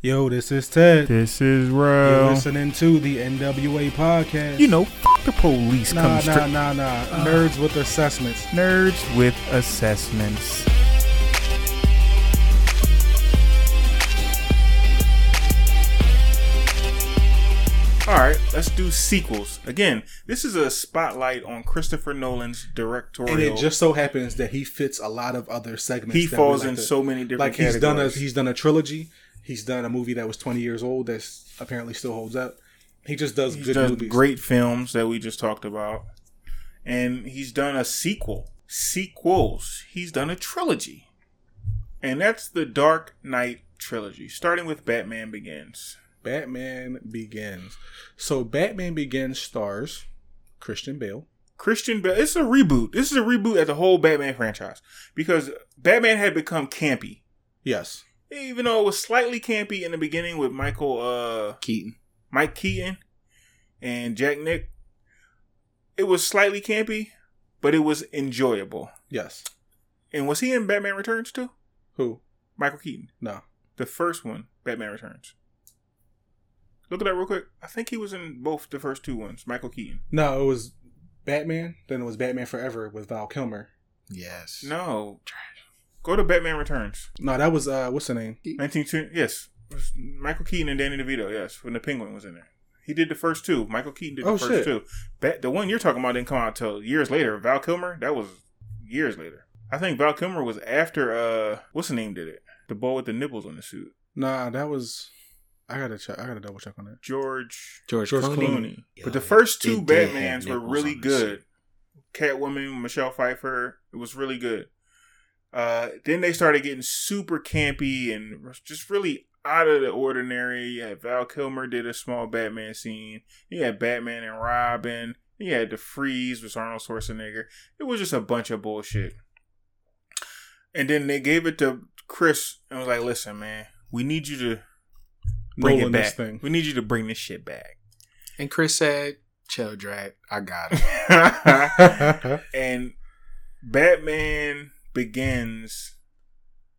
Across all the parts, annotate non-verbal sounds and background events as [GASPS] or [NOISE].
Yo, this is Ted. This is You're listening to the NWA podcast. You know, f- the police nah, come nah, straight. nah, nah. Uh. Nerds with assessments. Nerds with assessments. All right, let's do sequels. Again, this is a spotlight on Christopher Nolan's directorial. And it just so happens that he fits a lot of other segments. he that falls like in to- so many different like he's done a he's done a trilogy. He's done a movie that was 20 years old that's apparently still holds up. He just does He's good done movies. great films that we just talked about, and he's done a sequel, sequels. He's done a trilogy, and that's the Dark Knight trilogy, starting with Batman Begins. Batman Begins. So Batman Begins stars Christian Bale. Christian Bale. It's a reboot. This is a reboot at the whole Batman franchise because Batman had become campy, Yes. Even though it was slightly campy in the beginning with Michael uh, Keaton. Mike Keaton and Jack Nick. It was slightly campy, but it was enjoyable. Yes. And was he in Batman Returns too? Who? Michael Keaton. No. The first one, Batman Returns. Look at that real quick. I think he was in both the first two ones. Michael Keaton. No, it was Batman. Then it was Batman Forever with Val Kilmer. Yes. No. Go to Batman Returns. No, that was uh, what's the name? 1920. Yes. Michael Keaton and Danny DeVito. Yes. When the Penguin was in there. He did the first two. Michael Keaton did the Oh, first shit. two. Bat, the one you're talking about didn't come out till years later. Val Kilmer, that was years later. I think Val Kilmer was after uh what's the name did it? The boy with the nipples on the suit. Nah, that was. I gotta check. I gotta double check on that. George George, George Clooney. Clooney. Yeah, but the first two did Batmans were really good. Catwoman, Michelle Pfeiffer, it was really good. Uh, then they started getting super campy and just really out of the ordinary. You had Val Kilmer did a small Batman scene. You had Batman and Robin. You had the Freeze with Arnold Schwarzenegger. It was just a bunch of bullshit. And then they gave it to Chris and was like, "Listen, man, we need you to bring Nolan it this back. thing. We need you to bring this shit back." And Chris said, chill, Drag. I got it. [LAUGHS] [LAUGHS] and Batman Begins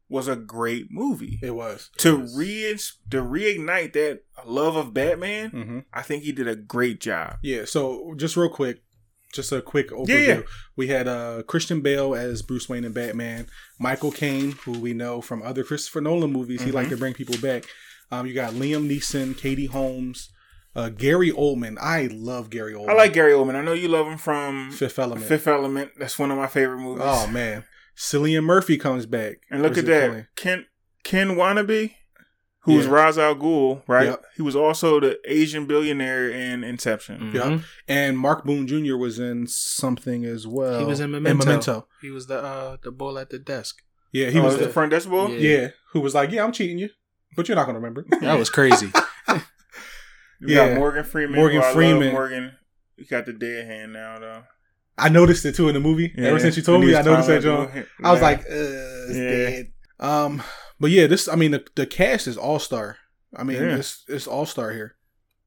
was a great movie. it was To was. re to reignite that love of Batman, Mhm. I think he did a great job. Yeah. So just real quick, just a quick overview. Yeah, yeah. We had uh, Christian Bale as Bruce Wayne and Batman. Michael Caine, who we know from other Christopher Nolan movies, he Mhm. liked to bring people back. Um, you got Liam Neeson, Katie Holmes, uh, Gary Oldman. I love Gary Oldman. I like Gary Oldman. I know you love him from Fifth Element. Fifth Element. That's one of my favorite movies. Oh man, Cillian Murphy comes back. and look at that, playing? Ken Ken Watanabe, who was Yeah. Ra's al Ghul, right? Yep. He was also the Asian billionaire in Inception. Yeah. Mhm. And Mark Boone Jr. was in something as well. He was in In Memento. Memento. He was the uh, the bull at the desk. Yeah, he He was. was the The, front desk boy. Yeah. yeah, who was like, "Yeah, I'm cheating you, but you're not gonna remember." [LAUGHS] That was crazy. [LAUGHS] You Yeah. got Morgan Freeman. Morgan who I love Freeman. Morgan. He got the dead hand now though. I noticed it too in the movie. Ever Yeah. since you told me, I noticed that, John. I was Yeah. like, uh, it's Yeah. dead. Um, but yeah, this. I mean, the, the cast is all star. I mean, it's it's all star here.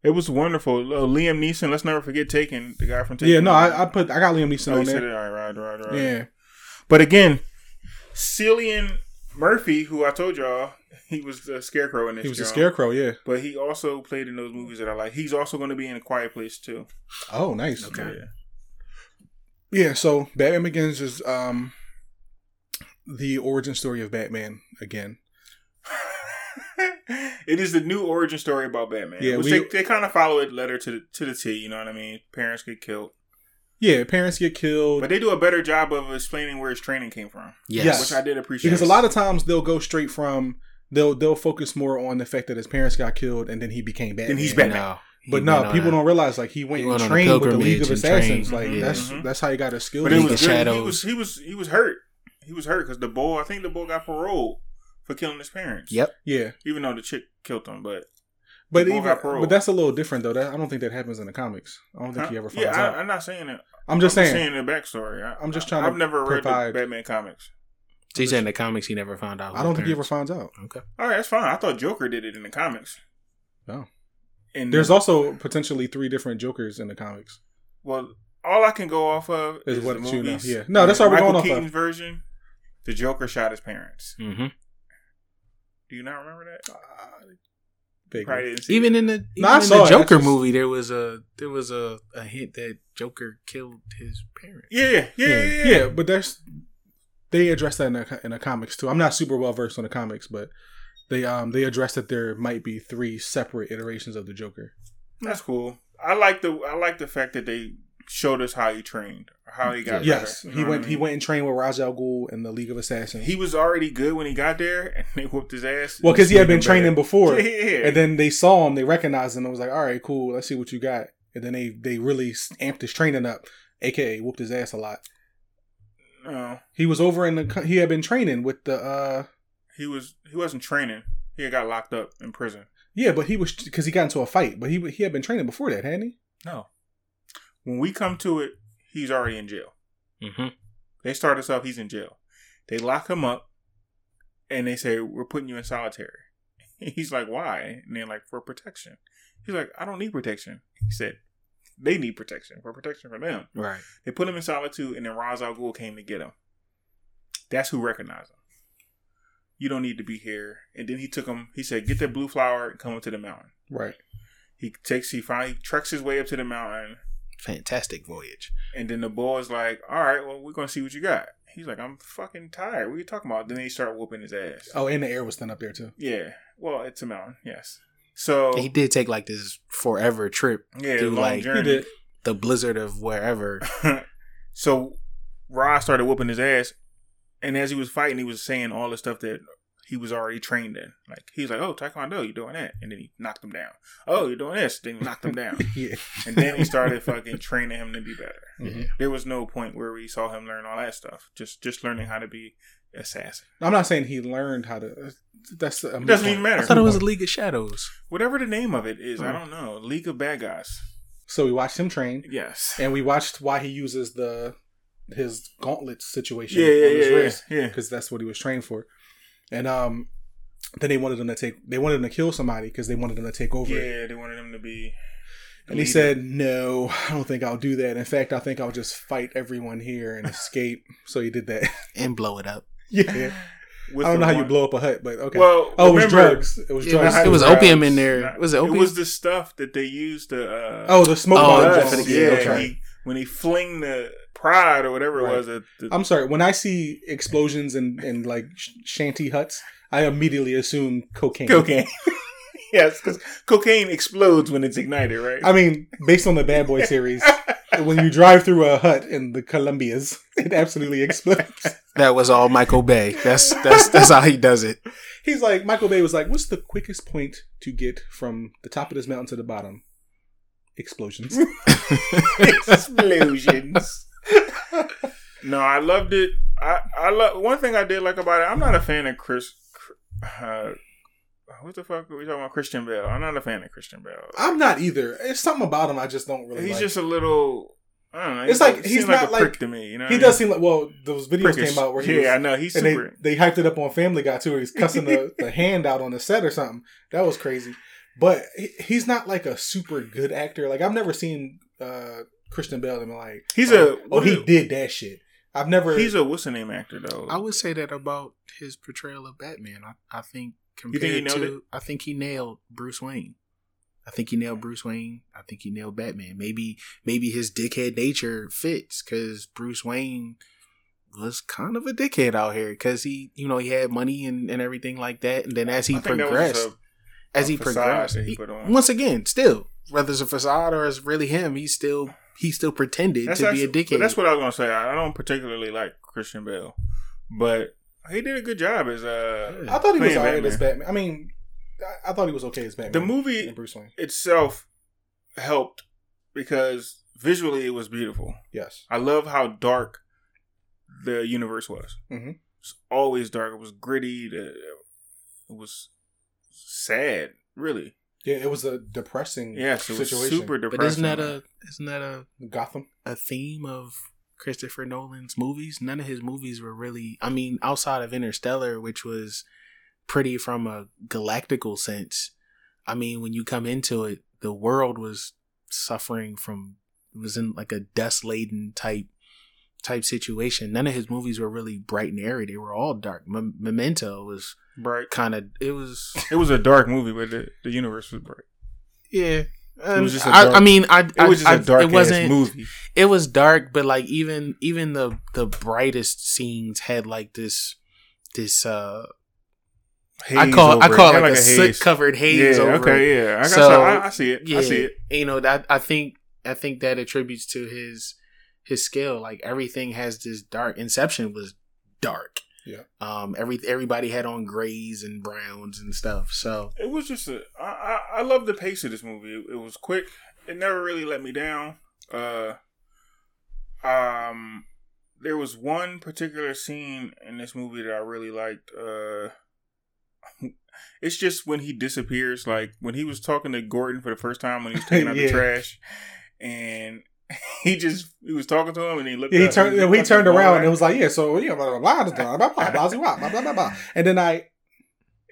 it was wonderful. Uh, Liam Neeson. Let's never forget Taken, the guy from Taken. Yeah, no, I, I put I got Liam Neeson Oh, on there. All right, right, right, right. Yeah, But again, Cillian Murphy, who I told y'all, he was the Scarecrow in this. he was a scarecrow. Yeah. But he also played in those movies that I like. He's also going to be in A Quiet Place too. Oh, nice. Okay. Yeah. Yeah. So Batman Begins is um the origin story of Batman again. [LAUGHS] it is the new origin story about Batman. Yeah, which we- they, they kind of follow it letter to the, to the T. You know what I mean? Parents get killed, Yeah, parents get killed. but they do a better job of explaining where his training came from, Yes. Yes. which I did appreciate. because a lot of times they'll go straight from they'll they'll focus more on the fact that his parents got killed and then he became Batman. Then he's Batman. No. He But no, people a- don't realize like he went he and went on a trained with the League of Assassins. trained. Like Yeah. that's Mhm. that's how he got his skills. but it was good. He was he was he was hurt. He was hurt because the boy. I think the boy got paroled for killing his parents. Yep. yeah, Even though the chick killed him, but but even but that's a little different though. That I don't think that happens in the comics. I don't think he ever finds yeah, out. I, I'm not saying it. I'm just I'm saying. the backstory. I, I'm just trying to I've never read the Batman comics. So he said in the comics he never found out. I don't think he ever finds out. Okay. All right, that's fine. I thought Joker did it in the comics. Oh. And There's also potentially three different Jokers in the comics. well, all I can go off of Is is, what the you know, movies. yeah. No, that's all we're Michael going off of. version. The Joker shot his parents. Mm-hmm. Do you not remember that? Uh, Big. Probably didn't see Even it. in the even No, in the Joker just- movie, there was a there was a, a hint that Joker killed his parents. Yeah, yeah, yeah, yeah. yeah, yeah. but there's they address that in the in the comics too. I'm not super well versed on the comics, but they um they address that there might be three separate iterations of the Joker. That's cool. I like the I like the fact that they showed us how he trained, how he got yes, better. He went I he went and trained with Ra's al Ghul in the League of Assassins. He was already good when he got there, [LAUGHS] and they whooped his ass. well, because he had been training better. before, [LAUGHS] Yeah, and then they saw him, they recognized him, and was like, "All right, cool, let's see what you got." And then they they really amped his training up, aka whooped his ass a lot. no, He was over in the he had been training with the uh he was he wasn't training. He had got locked up in prison. yeah, but he was because he got into a fight, but he he had been training before that, hadn't he? No, when we come to it, he's already in jail. Mm-hmm. They start us off. He's in jail. They lock him up, and they say we're putting you in solitary. [LAUGHS] He's like, why? And they're like, for protection. He's like, I don't need protection. He said, they need protection for protection for them. Right. They put him in solitude, and then Ra's al Ghul came to get him. That's who recognized him. You don't need to be here. And then he took him. He said, "Get that blue flower and come up to the mountain." Right. He takes. He finally treks his way up to the mountain, Fantastic voyage. and then the boy's like, "All right, well, we're gonna see what you got." He's like, "I'm fucking tired. What are you talking about?" Then they start whooping his ass. Oh, and the air was thin up there too. Yeah. Well, it's a mountain. Yes. So He did take like this forever trip, yeah, long like- journey. The blizzard of wherever. [LAUGHS] so Ross started whooping his ass, and as he was fighting, he was saying all the stuff that he was already trained in. Like he was like, "Oh, Taekwondo, you're doing that," and then he knocked him down. Oh, you're doing this, then he knocked him down, [LAUGHS] Yeah. and then he started fucking training him to be better. Mhm. There was no point where we saw him learn all that stuff. Just just learning how to be assassin. I'm not saying he learned how to. That's a It doesn't even matter. I thought it was a League of Shadows. Whatever the name of it is, I Hmm. don't know. League of Bad Guys. So we watched him train, Yes. and we watched why he uses the his gauntlet situation Yeah, yeah, on his yeah, yeah, wrist yeah. because that's what he was trained for. And um, then they wanted him to take. They wanted him to kill somebody because they wanted him to take over. Yeah, they wanted him to be. And he said, "No, I don't think I'll do that. In fact, I think I'll just fight everyone here and [LAUGHS] escape." so he did that. [LAUGHS] and blow it up. yeah, With I don't the know how you blow up a hut, but okay. Well, oh, it was drugs. It was It drugs. was, it was drugs. opium in there. Not- Was it opium? It was the stuff that they used to. Uh, oh, the smoke Oh, bomb. that's joints. for the- yeah. okay. He, when he fling the pride or whatever Right. it was, at the, I'm sorry. When I see explosions and and like shanty huts, I immediately assume cocaine. cocaine. [LAUGHS] yes, because cocaine explodes when it's ignited, right? I mean, based on the Bad Boy series, [LAUGHS] when you drive through a hut in the Columbias, [LAUGHS] it absolutely explodes. that was all Michael Bay. That's that's that's how he does it. He's like, Michael Bay was like, "What's the quickest point to get from the top of this mountain to the bottom?" Explosions. Explosions. No, I loved it. I I love one thing I did like about it. I'm not a fan of Chris. Uh, what the fuck are we talking about? Christian Bale. I'm not a fan of Christian Bale. I'm not either. It's something about him I just don't really. He's like. just a little. I don't know. It's like- seems he's like not a like- to me. You know, he does seem like well, those videos? Prickish. came out where he yeah, was, I know he's and they super. they hyped it up on Family Guy too. Where he's cussing the, [LAUGHS] the hand out on the set or something. That was crazy. But he, he's not like a super good actor. Like I've never seen uh Christian Bale and been like He's oh, a- oh, oh he is- did that shit. I've never. he's a what's the name actor though. I would say that about his portrayal of Batman. I, I think compared think he to, it? I think he nailed Bruce Wayne. I think he nailed Bruce Wayne. I think he nailed Batman. Maybe maybe his dickhead nature fits because Bruce Wayne was kind of a dickhead out here because he you know he had money and, and everything like that. And then as he I think that was progressed, a- as he progressed, he he- put on. once again, still whether it's a facade or it's really him, he still he still pretended That's to actually, be a dickhead. That's what I was gonna say. I I don't particularly like Christian Bale, but he did a good job as uh I thought he was alright as Batman. I mean, I, I thought he was okay as Batman. The movie- Bruce Wayne. itself helped because visually it was beautiful. Yes. I love how dark the universe was. Mhm. It's always dark. It was gritty. The, it was sad, really. Yeah, it was a depressing Yes, it was situation. super depressing. but isn't that a isn't that a Gotham. a theme of Christopher Nolan's movies. None of his movies were really, I mean, outside of Interstellar, which was pretty from a galactical sense. I mean, when you come into it, the world was suffering from, it was in like a dust laden type type situation. None of his movies were really bright and airy. They were all dark. M- Memento was Bright. kind of it was It was a dark movie, but the, the universe was bright. yeah. Um, was just a I, dark- I mean, I, It was just I, a dark it wasn't, movie. It was dark, but like even even the the brightest scenes had like this this uh I Haze call I call it Had like, a soot covered haze Yeah, over okay, it. yeah. I, got So, I, I see it. Yeah, I see it. You know that I think I think that attributes to his his skill. Like everything has this dark. Inception was dark. Yeah. Um. Every everybody had on grays and browns and stuff. So It was just a. I, I, I love the pace of this movie. It, it was quick. It never really let me down. Uh, um, there was one particular scene in this movie that I really liked. Uh, [LAUGHS] it's just when he disappears, like when he was talking to Gordon for the first time when he was taking out [LAUGHS] Yeah. the trash, and he just he was talking to him and he looked. He turned. was He turned around and it was like, "Yeah, so yeah, blah blah blah blah blah blah blah blah blah blah blah blah." And then I,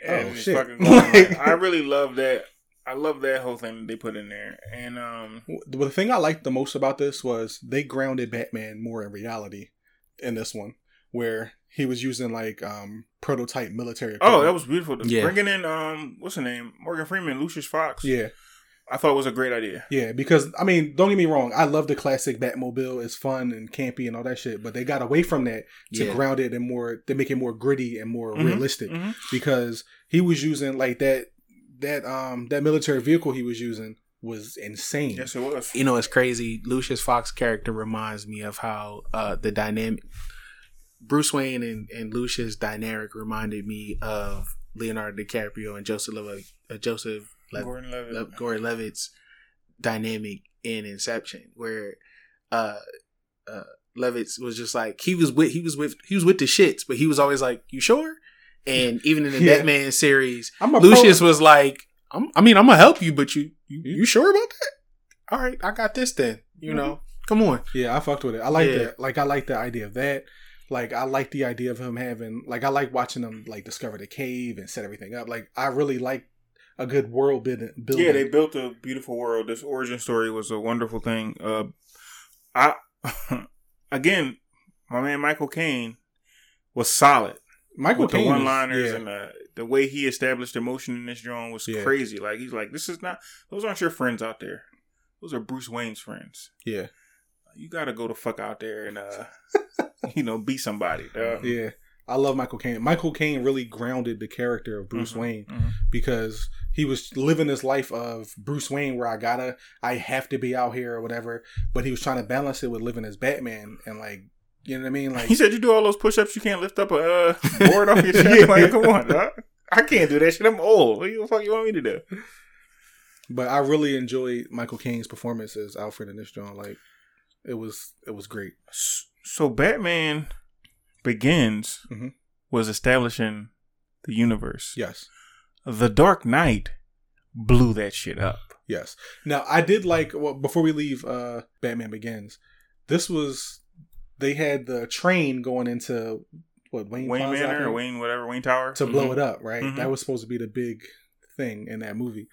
And Oh, shit. fucking going, like, I really love that. I love that whole thing that they put in there. And um the thing I liked the most about this was they grounded Batman more in reality in this one, where he was using like um prototype military. oh, that was beautiful. Yeah. Bringing in um what's the name? Morgan Freeman, Lucius Fox. yeah, I thought it was a great idea. yeah. Because I mean, don't get me wrong, I love the classic Batmobile. It's fun and campy and all that shit, but they got away from that to yeah, ground it and more to make it more gritty and more Mhm, realistic. mhm. because he was using like that that um that military vehicle he was using was insane. Yes, it was. you know it's crazy. Lucius Fox character reminds me of how uh the dynamic Bruce Wayne and, and Lucius dynamic reminded me of Leonardo DiCaprio and Joseph Levitt, uh, Joseph Le- Gordon Levitt. Le- Gordon Levitt's dynamic in Inception, where uh, uh, Levitt was just like he was with he was with he was with the shits, but he was always like, "You sure?" And even in the [LAUGHS] Yeah. Batman series, Lucius pro- was like, I'm, "I mean, I'm gonna help you, but you you, you sure about that? All right, I got this then. You know, come on." Yeah, I fucked with it. I like Yeah. that. Like I like the idea of that. Like I like the idea of him having like I like watching him like discover the cave and set everything up. Like I really like a good world building. Yeah, they built a beautiful world. This origin story was a wonderful thing. Uh, I [LAUGHS] again, my man Michael Caine was solid. Michael Caine one liners yeah. and the, the way he established emotion in this drawing was Yeah. crazy. Like he's like, this is not those aren't your friends out there. Those are Bruce Wayne's friends. yeah, You gotta go the fuck out there and uh [LAUGHS] you know, be somebody. dog. yeah. I love Michael Caine. Michael Caine really grounded the character of Bruce Mhm, Wayne mhm. because he was living this life of Bruce Wayne where I gotta, I have to be out here or whatever. But he was trying to balance it with living as Batman and like, you know what I mean? Like, [LAUGHS] He said you do all those push ups, you can't lift up a uh, [LAUGHS] board off your chest. [LAUGHS] Like, come on, dog. I can't do that shit. I'm old. What the fuck you want me to do? But I really enjoyed Michael Caine's performance as Alfred in this drawing. Like, it was it was great. So Batman Begins Mhm. was establishing the universe. Yes, The Dark Knight blew that shit up. yes. Now I did like well before we leave. uh Batman Begins. This was they had the train going into what Wayne, Wayne Plaza, Manor or Wayne whatever, Wayne Tower. to blow Mhm. it up. Right, Mhm. that was supposed to be the big thing in that movie,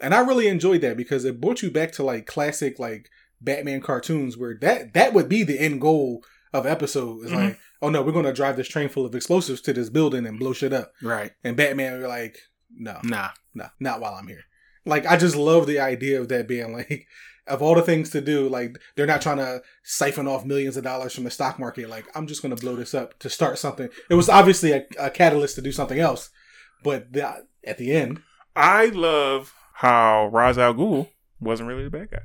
and I really enjoyed that because it brought you back to like classic like Batman cartoons where that that would be the end goal of episode. Is Mhm. like, oh no, we're gonna drive this train full of explosives to this building and blow shit up. Right? And Batman were like, no, Nah. no, not while I'm here. Like, I just love the idea of that being [LAUGHS] like, of all the things to do, like, they're not trying to siphon off millions of dollars from the stock market. Like, I'm just going to blow this up to start something. It was obviously a, a catalyst to do something else. But the, at the end, I love how Ra's al Ghul wasn't really the bad guy.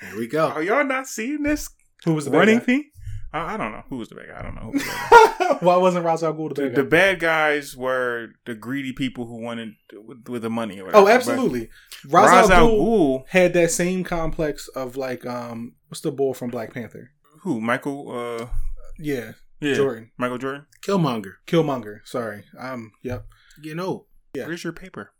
Here we go. Are y'all not seeing this who was the bad running guy? thing? I, I don't know who was the bad guy. I don't know. Who was the bad guy. [LAUGHS] Why wasn't Ra's al Ghul the the, bad guy? the bad guys were the greedy people who wanted with, with the money. Or whatever. oh, But absolutely. Ra's, Ra's, al al Ghul Ghul, had that same complex of like, um, what's the boy from Black Panther? who? Michael? Uh, Yeah, yeah, Jordan. Michael Jordan. Killmonger. Killmonger. Sorry. Um, yep. You know. Yeah. Where's your paper?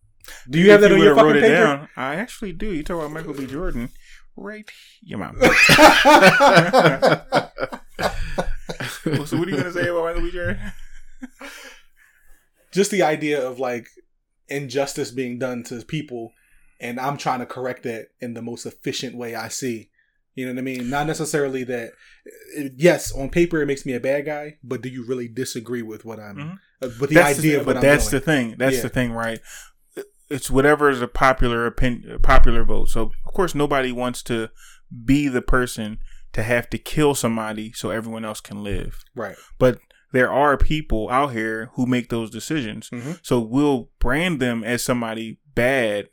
Do you have that If on your fucking wrote it paper? down, I actually do. You talk about Michael B. Jordan, right? Your [LAUGHS] [LAUGHS] mouth. [LAUGHS] so what are you gonna say about Michael B. Jordan? just the idea of like injustice being done to people and I'm trying to correct that in the most efficient way I see You know what I mean? Not necessarily that. uh, Yes, on paper it makes me a bad guy, but do you really disagree with what I'm Mhm. uh, with the that's idea the, of what but I'm that's doing? the thing. That's Yeah. the thing, right? It's whatever is a popular opinion, popular vote. So of course nobody wants to be the person to have to kill somebody so everyone else can live. right? But there are people out here who make those decisions. Mhm. So we'll brand them as somebody bad,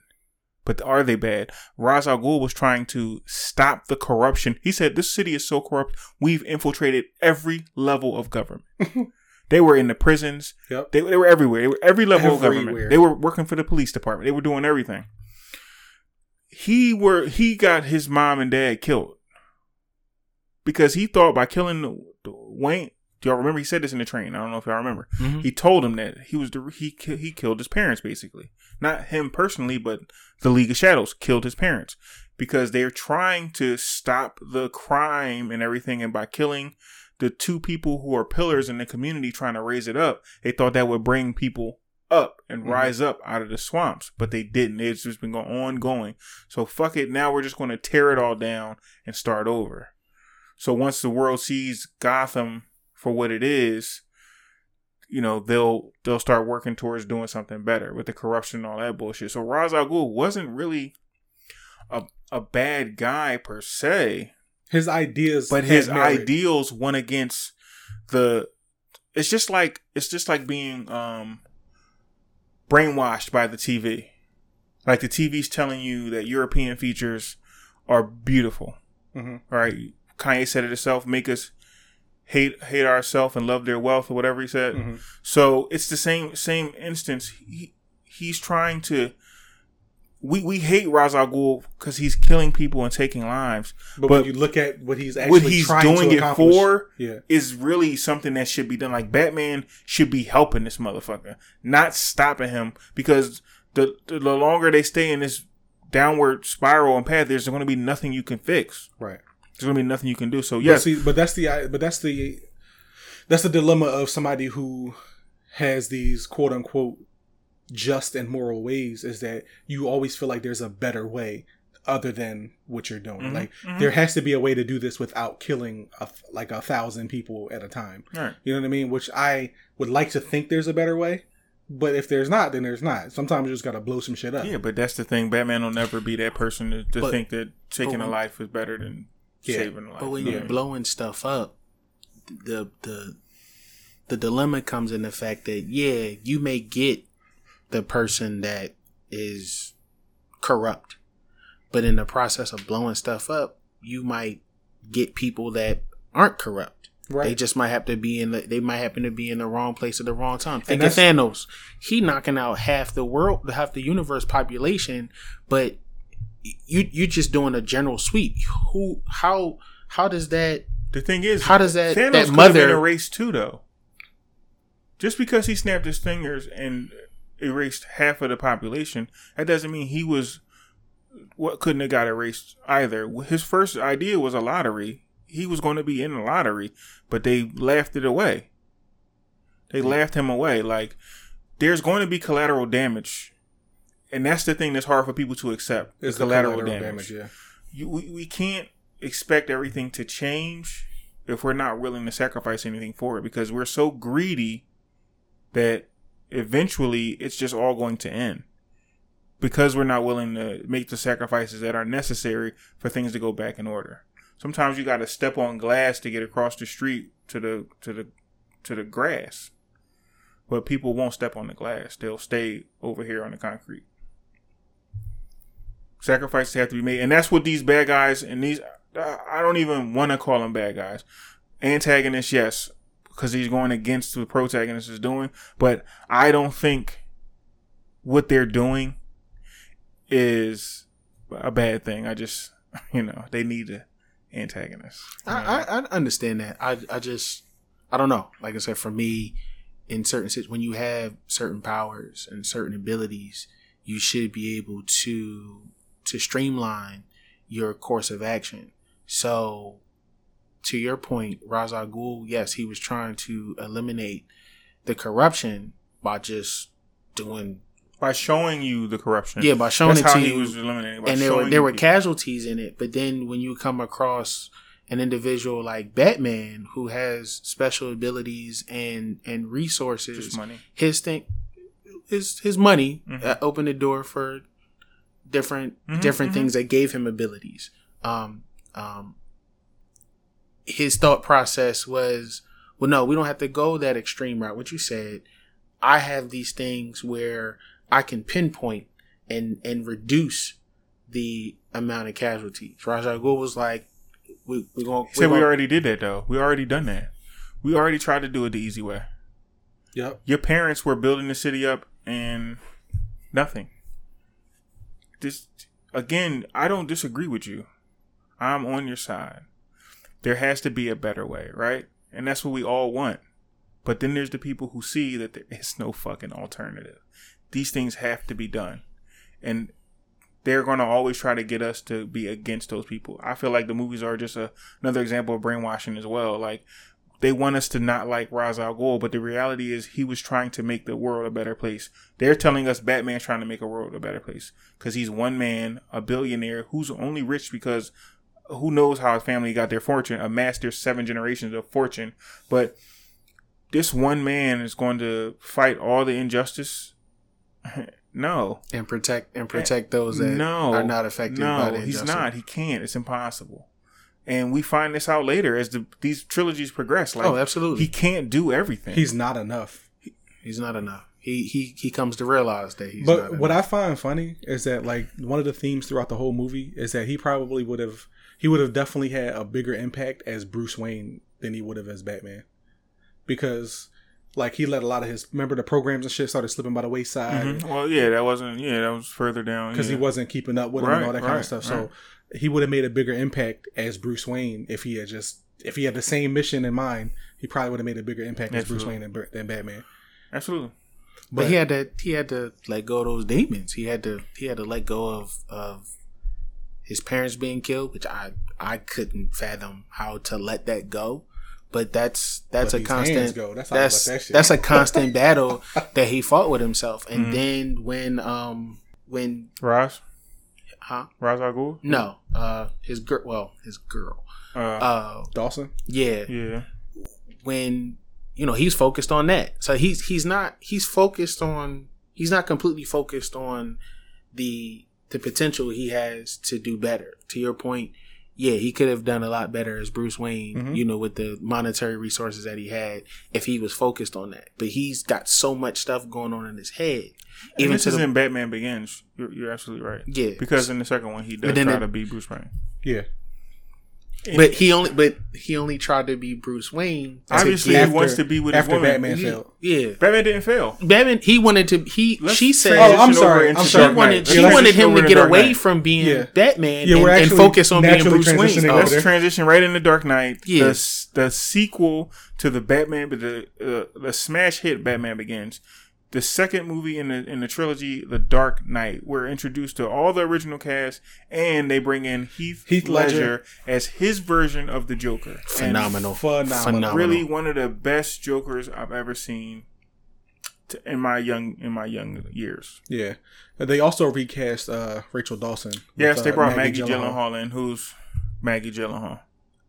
but are they bad? Ra's al Ghul was trying to stop the corruption. He said, "This city is so corrupt. We've infiltrated every level of government. [LAUGHS] they were in the prisons. Yep. They, they were everywhere. They were every level of government. They were working for the police department. They were doing everything. He were he got his mom and dad killed because he thought by killing Wayne. Do y'all remember? He said this in the train. I don't know if y'all remember. Mhm. He told him that he was the he he killed his parents basically, not him personally, but the League of Shadows killed his parents because they're trying to stop the crime and everything, and by killing the two people who are pillars in the community, trying to raise it up, they thought that would bring people up and Mhm. rise up out of the swamps, but they didn't. It's just been going ongoing. So fuck it. Now we're just going to tear it all down and start over. So once the world sees Gotham for what it is, you know they'll they'll start working towards doing something better with the corruption and all that bullshit. So Ra's al Ghul wasn't really a a bad guy per se, His ideas, but his merit. ideals went against the. It's just like it's just like being um brainwashed by the TV. Like the TV's telling you that European features are beautiful Mhm. right? Kanye said it himself, make us hate hate ourselves and love their wealth or whatever he said. Mhm. So it's the same same instance. He he's trying to. We we hate Ra's al Ghul because he's killing people and taking lives. But, But when you look at what he's actually what he's doing it for yeah, is really something that should be done. Like Batman should be helping this motherfucker, not stopping him. Because the the longer they stay in this downward spiral and path, there's going to be nothing you can fix. right. There's going to be nothing you can do. So But see, but that's the but that's the that's the dilemma of somebody who has these quote unquote just and moral ways is that you always feel like there's a better way other than what you're doing. Mhm, Like mhm. there has to be a way to do this without killing a, like a thousand people at a time. Right. You know what I mean? Which I would like to think there's a better way, but if there's not, then there's not. Sometimes you just got to blow some shit up. Yeah, but that's the thing. Batman will never be that person to, to But- think that taking but a life is better than Yeah. saving life. But when you you're know? blowing stuff up, the the the dilemma comes in the fact that yeah, you may get the person that is corrupt, but in the process of blowing stuff up, you might get people that aren't corrupt. Right. They just might have to be in the. They might happen to be in the wrong place at the wrong time. Think And of Thanos. He knocking out half the world, half the universe population, but you you just doing a general sweep. Who? How? How does that? the thing is, How does that- Thanos that mother- erased too, though. Just because he snapped his fingers and erased half of the population, that doesn't mean he was what couldn't have got erased either. His first idea was a lottery. He was going to be in the lottery, but they laughed it away. They laughed him away. Like there's going to be collateral damage, and that's the thing that's hard for people to accept. Is the collateral, damage. Yeah. You, we, we can't expect everything to change if we're not willing to sacrifice anything for it because we're so greedy that eventually it's just all going to end because we're not willing to make the sacrifices that are necessary for things to go back in order. Sometimes you got to step on glass to get across the street to the to the to the grass. But people won't step on the glass. They'll stay over here on the concrete. Sacrifices have to be made, and that's what these bad guys and these I don't even want to call them bad guys. Antagonists, yes, because he's going against what the protagonist is doing, but I don't think what they're doing is a bad thing. I just, [LAUGHS] you know, they need an antagonist. I, I, I understand that. I I just I don't know. Like I said, for me, in certain situations, when you have certain powers and certain abilities, you should be able to to streamline your course of action. So, to your point, Ra's al Ghul, yes, he was trying to eliminate the corruption by just doing by showing you the corruption. Yeah, by showing That's it how to he you. was eliminating. By and there were there were people. casualties in it. But then when you come across an individual like Batman who has special abilities and and resources, his thing, his his money Mhm. uh, opened the door for different Mhm, different mhm. things that gave him abilities. Um, um, his thought process was, well, no, we don't have to go that extreme route. What you said, I have these things where I can pinpoint and and reduce the amount of casualties. Ra's al Ghul was like, we we going He said we already did that though. We already done that. We already tried to do it the easy way. Yep. Your parents were building the city up and nothing. This again, I don't disagree with you. I'm on your side. There has to be a better way, right? And that's what we all want. But then there's the people who see that there is no fucking alternative. These things have to be done. And they're going to always try to get us to be against those people. I feel like the movies are just a, another example of brainwashing as well. Like they want us to not like Ra's al Ghul, but the reality is he was trying to make the world a better place. They're telling us Batman's trying to make a world a better place because he's one man, a billionaire who's only rich because who knows how his family got their fortune, amassed their seven generations of fortune. But this one man is going to fight all the injustice. [LAUGHS] no, and protect and protect those that no, are not affected by no, the he's not. He can't. It's impossible. And we find this out later as the these trilogies progress. Like oh, absolutely. he can't do everything. He's not enough. He's not enough. He he he comes to realize that he's. not But what. I find funny is that like one of the themes throughout the whole movie is that he probably would have he would have definitely had a bigger impact as Bruce Wayne than he would have as Batman. Because like he let a lot of his remember the programs and shit started slipping by the wayside Mhm. Well, yeah, that wasn't. Yeah, that was further down. because yeah. he wasn't keeping up with him and all that kind of stuff. right. So he would have made a bigger impact as Bruce Wayne if he had just if he had the same mission in mind. He probably would have made a bigger impact as Bruce Wayne than, than Batman. absolutely. But he had to he had to let go of those demons. He had to he had to let go of of his parents being killed, which I I couldn't fathom how to let that go. But that's that's Let a constant go. That's that's that that's a constant [LAUGHS] battle that he fought with himself. And Mhm. then when um when Ross, huh Ra's al Ghul. no uh his girl well his girl Uh, uh Dawson. yeah yeah. when you know he's focused on that so he's he's not he's focused on he's not completely focused on the the potential he has to do better to your point yeah he could have done a lot better as bruce wayne Mhm. you know with the monetary resources that he had if he was focused on that but he's got so much stuff going on in his head And even this to is the in Batman Begins. You're, you're absolutely right. yeah Because in the second one, he does try it- to be Bruce Wayne. Yeah. But he only but he only tried to be bruce wayne Obviously, get- he wants to be with his after woman. Batman he- failed. yeah Batman didn't fail. Batman, he wanted to. He Let's she said Oh, I'm sorry. I'm she sorry. Dark Knight. wanted Let's she wanted him to to get away Knight. from being Yeah. Batman Yeah, and, we're and actually focus on being Bruce Wayne. transitioning Oh, Let's transition right into Dark Knight. Yeah. The, the sequel to the Batman, but the uh, the smash hit Batman Begins. The second movie in the in the trilogy, The Dark Knight. We're introduced to all the original cast, and they bring in Heath, Heath Ledger. Ledger. as his version of the Joker. Phenomenal, Phenomenal. phenomenal. really one of the best Jokers I've ever seen to, in my young in my young years. Yeah. They also recast uh, Rachel Dawson. with, Yes, they uh, brought Maggie, Gyllenhaal in. Who's Maggie Gyllenhaal?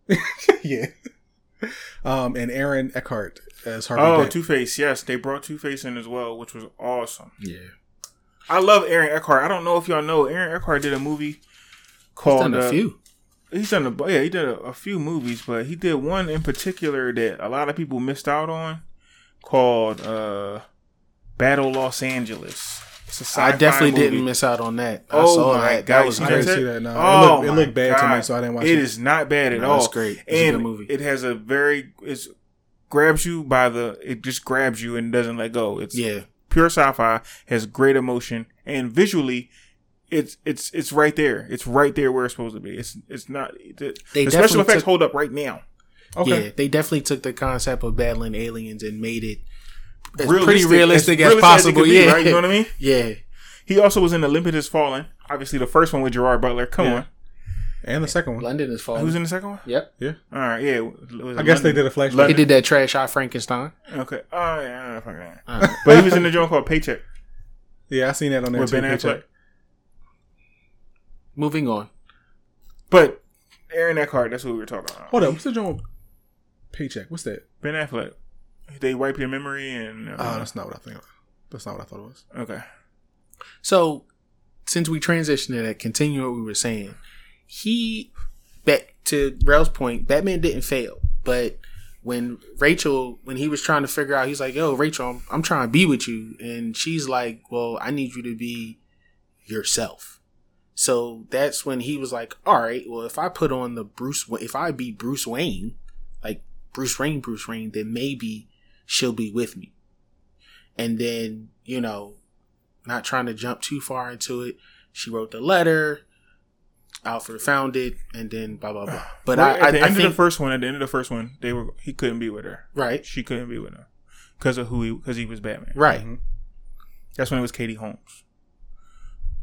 [LAUGHS] yeah. [LAUGHS] Um, and Aaron Eckhart as Harvey Oh, Dent. Two Face. Yes, they brought Two Face in as well, which was awesome. yeah. I love Aaron Eckhart. I don't know if y'all know Aaron Eckhart did a movie called He's called. done a uh, few. He's done a yeah. He did a, a few movies, but he did one in particular that a lot of people missed out on, called uh, Battle Los Angeles. It's a I sci-fi definitely movie. didn't miss out on that. I Oh saw my that. God, That was you I great. didn't see that. No, Oh it looked, it my looked bad to God. me, so I didn't watch It it. is not bad at No, all. it's great. It's a good movie. it has a very it grabs you by the it just grabs you and doesn't let go. It's Yeah, pure sci-fi, has great emotion, and visually, it's it's it's right there. It's right there where it's supposed to be. It's it's not. The, They the special effects took- hold up right now. Okay. yeah. They definitely took the concept of battling aliens and made it as Realistic- pretty realistic as, realistic it possible. could be, yeah, right? You know what I mean? [LAUGHS] Yeah, He also was in Olympus Has Fallen. Obviously, the first one with Gerard Butler. Come Yeah. on, And the second one. London is falling. who's in the second one? Yep, Yeah. All right, yeah. I it guess they did a flashback. he did that trash I Frankenstein. Okay. Oh yeah, fuck that. Uh, But he was in the joint called Paycheck. Yeah, I seen that on there with too. Ben paycheck. Affleck. Moving on. But Aaron Eckhart, that's what we were talking about. Hold up, what's the joint? Paycheck. What's that? Ben Affleck. They wipe your memory and uh, Oh, that's not what I think. That's not what I thought it was. okay. So, since we transitioned to that, continue what we were saying. He, back to Rel's point, Batman didn't fail, but when Rachel, when he was trying to figure out, he's like, "Yo, Rachel, I'm, I'm trying to be with you," and she's like, "Well, I need you to be yourself." So that's when he was like, "All right, well, if I put on the Bruce, if I be Bruce Wayne, like Bruce Wayne, Bruce Wayne, then maybe she'll be with me." And then you know, not trying to jump too far into it, she wrote the letter. Alfred found it, and then blah blah blah. [SIGHS] But Right, I, at the I, I end think of the first one, at the end of the first one, they were he couldn't be with her. right, She couldn't be with him because of who he because he was Batman. right. Mhm. That's when it was Katie Holmes.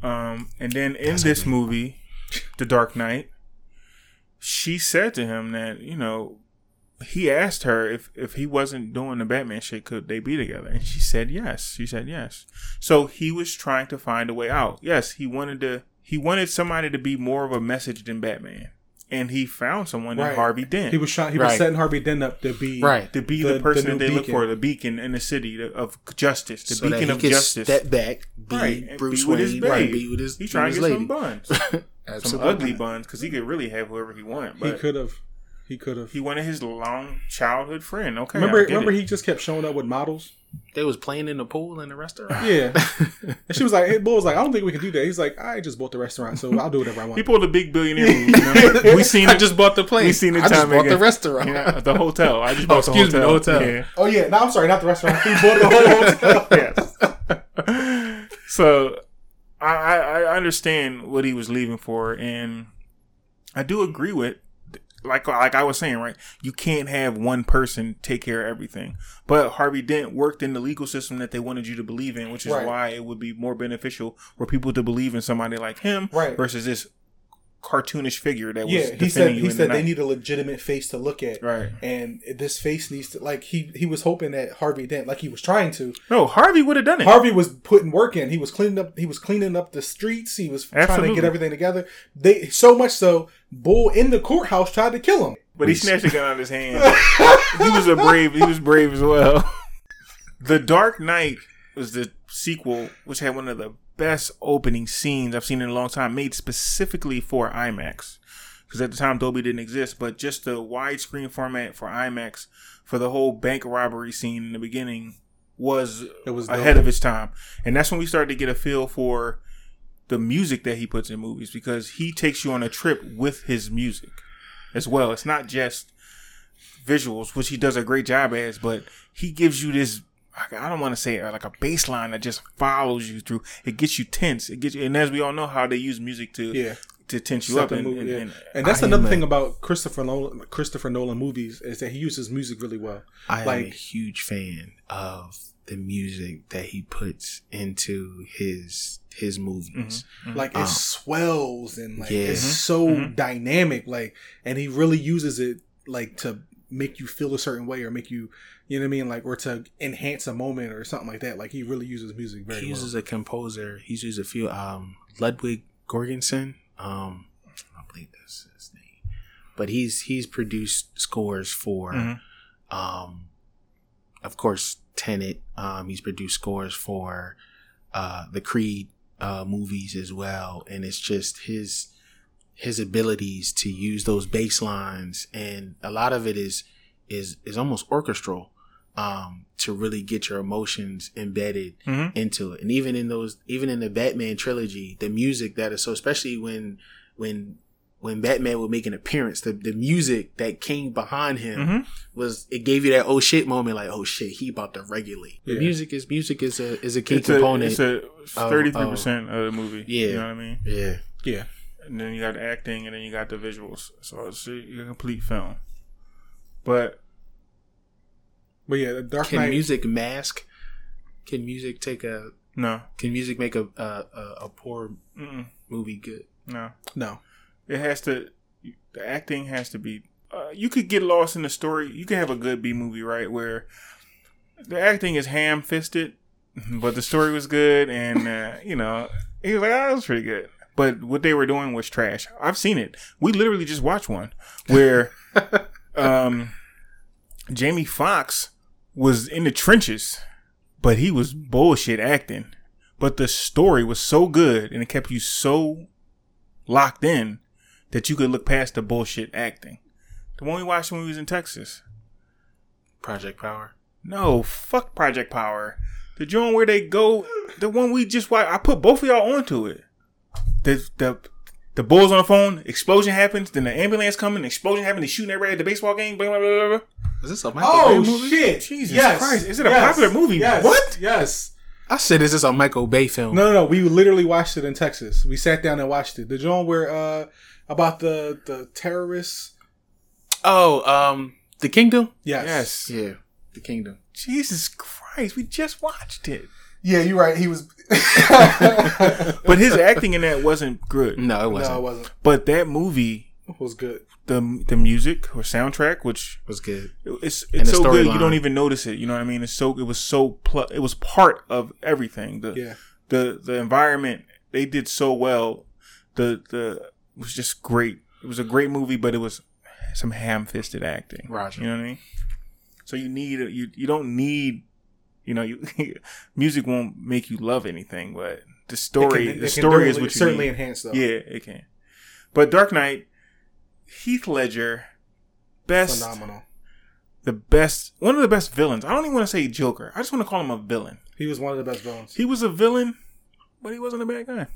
Um, and then in That's this movie, The Dark Knight, she said to him that you know he asked her if if he wasn't doing the Batman shit, could they be together? And she said yes. She said yes. So he was trying to find a way out. Yes, he wanted to. He wanted somebody to be more of a message than Batman, and he found someone in Harvey Dent. He was trying. He was setting Harvey Dent up to be Right. to be the- the, person the that new they look for, the beacon in the city of justice, the so that beacon he of could justice. step back, be Right, Bruce be with his Wayne, babe. right? Be with his, He's be trying to his get some buns, [LAUGHS] some ugly buns, because he could really have whoever he want. He could have. He could have. he wanted his long childhood friend. Okay, remember? Remember? it. He just kept showing up with models. They was playing in the pool in the restaurant. Yeah. [LAUGHS] and she was like, hey, "Bull was like, I don't think we can do that." He's like, "I just bought the restaurant, so I'll do whatever I want." He pulled a big billionaire move. You [LAUGHS] we seen I it. just bought the plane. we seen it I just time bought the restaurant. Yeah, the hotel. I just [LAUGHS] Oh, bought the excuse me, hotel. the hotel. Yeah. oh yeah, no, I'm sorry, not the restaurant. He bought the whole hotel. yes. so I, I I understand what he was leaving for, and I do agree with like like I was saying, right? You can't have one person take care of everything. But Harvey Dent worked in the legal system that they wanted you to believe in, which is Right. why it would be more beneficial for people to believe in somebody like him Right. versus this cartoonish figure that was Yeah, he said you he in said the they night. need a legitimate face to look at, Right. and this face needs to like he he was hoping that Harvey Dent, like he was trying to. No, Harvey would have done it. Harvey was putting work in. He was cleaning up. He was cleaning up the streets. He was trying to get everything together. They so much so, Bull in the courthouse tried to kill him. But he snatched the gun out of his hand. [LAUGHS] he was a brave. He was brave as well. [LAUGHS] The Dark Knight was the sequel, which had one of the best opening scenes I've seen in a long time, made specifically for IMAX. Because at the time Dolby didn't exist, but just the widescreen format for IMAX for the whole bank robbery scene in the beginning was, It was ahead dope. of its time, and that's when we started to get a feel for the music that he puts in movies because he takes you on a trip with his music as well. It's not just visuals, which he does a great job as, but he gives you this. I don't want to say like a baseline that just follows you through. It gets you tense. It gets you, and as we all know, how they use music to Yeah. to tense you up. the And, movie, and, yeah. and- And that's another am thing a- about Christopher Nolan, Christopher Nolan movies is that he uses music really well. I am a huge fan of the music that he puts into his his movies. Like it Uh, swells and like Yeah. it's Mhm. so Mhm. dynamic. Like, and he really uses it like to make you feel a certain way or make you, you know what I mean, like or to enhance a moment or something like that. Like he really uses music very he well. uses a composer. He's used a few. Um, Ludwig Göransson. Um, I believe that's his name. But he's he's produced scores for, Mhm. um, of course, Tenet. Um, he's produced scores for uh, the Creed uh, movies as well, and it's just his his abilities to use those bass lines, and a lot of it is is is almost orchestral um, to really get your emotions embedded Mhm. into it. And even in those, even in the Batman trilogy, the music that is so, especially when when when Batman would make an appearance, the, the music that came behind him Mhm. was it gave you that oh shit moment, like oh shit, he about to regulate. The music is music is a is a key It's a, component. it's a thirty-three percent of the movie. Yeah. you know what I mean. yeah, yeah. and then you got the acting, and then you got the visuals. So it's a, a complete film. But But yeah, the Dark can Knight. music mask? Can music take a? no, Can music make a a, a, a poor Mm-mm. movie good? no, no. it has to. The acting has to be. Uh, you could get lost in the story. You could have a good B movie, right, where the acting is ham-fisted, [LAUGHS] but the story was good, and uh, you know, he was like, "Oh, that was pretty good." But what they were doing was trash. I've seen it. We literally just watched one where [LAUGHS] um, Jamie Foxx was in the trenches, but he was bullshit acting. But the story was so good, and it kept you so locked in that you could look past the bullshit acting. The one we watched when we was in Texas. Project Power. No, fuck Project Power. The joint where they go, the one we just watched. I put both of y'all onto it. The the the bulls on the phone. Explosion happens. Then the ambulance coming. Explosion happens. They shooting everybody at the baseball game. Blah, blah, blah, blah. Is this a Michael Oh Bay movie? Oh, shit! Jesus yes. Christ, is it a Yes. popular movie? Yes. What? Yes. I said, is this a Michael Bay film? No, no, no. We literally watched it in Texas. We sat down and watched it. The joint where uh about the the terrorists. Oh, um, The Kingdom. Yes. Yes. Yeah, The Kingdom. Jesus Christ, we just watched it. Yeah, you're right. He was. [LAUGHS] But his acting in that wasn't good. No, it wasn't. No, it wasn't. But that movie, was good. the the music or soundtrack, which was good. it's it's the so good you don't even notice it. You know what I mean? It's so it was so pl- it was part of everything. The Yeah. the the environment they did so well. The the it was just great. It was a great movie, but it was some ham fisted acting. Roger. You know what I mean? So you need you you don't need you know you [LAUGHS] music won't make you love anything, but the story, can, the story is what you certainly need. enhanced though. Yeah, it can. But Dark Knight, Heath Ledger, best phenomenal. the best one of the best villains. I don't even want to say Joker. I just want to call him a villain. He was one of the best villains. He was a villain, but he wasn't a bad guy.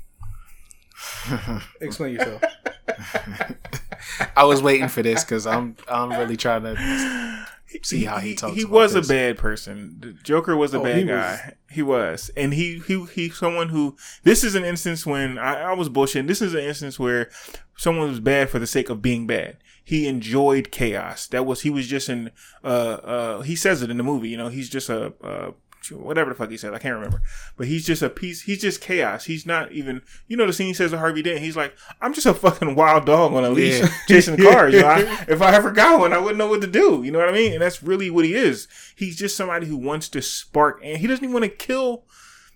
[LAUGHS] Explain yourself. [LAUGHS] I was waiting for this because I'm I'm really trying to see how he talks. He was this. a bad person. The Joker was a Oh, bad he guy. He was, and he he he someone who. This is an instance when I, I was bullshitting. This is an instance where someone was bad for the sake of being bad. He enjoyed chaos. That was he was just in. Uh, uh, he says it in the movie. You know, he's just a. Uh, Whatever the fuck he said, I can't remember. But he's just a piece. He's just chaos. He's not even. You know the scene he says to Harvey Dent. He's like, "I'm just a fucking wild dog on a leash, Yeah. [LAUGHS] chasing cars. You know, I, [LAUGHS] if I ever got one, I wouldn't know what to do. You know what I mean? And that's really what he is. He's just somebody who wants to spark, and he doesn't even want to kill.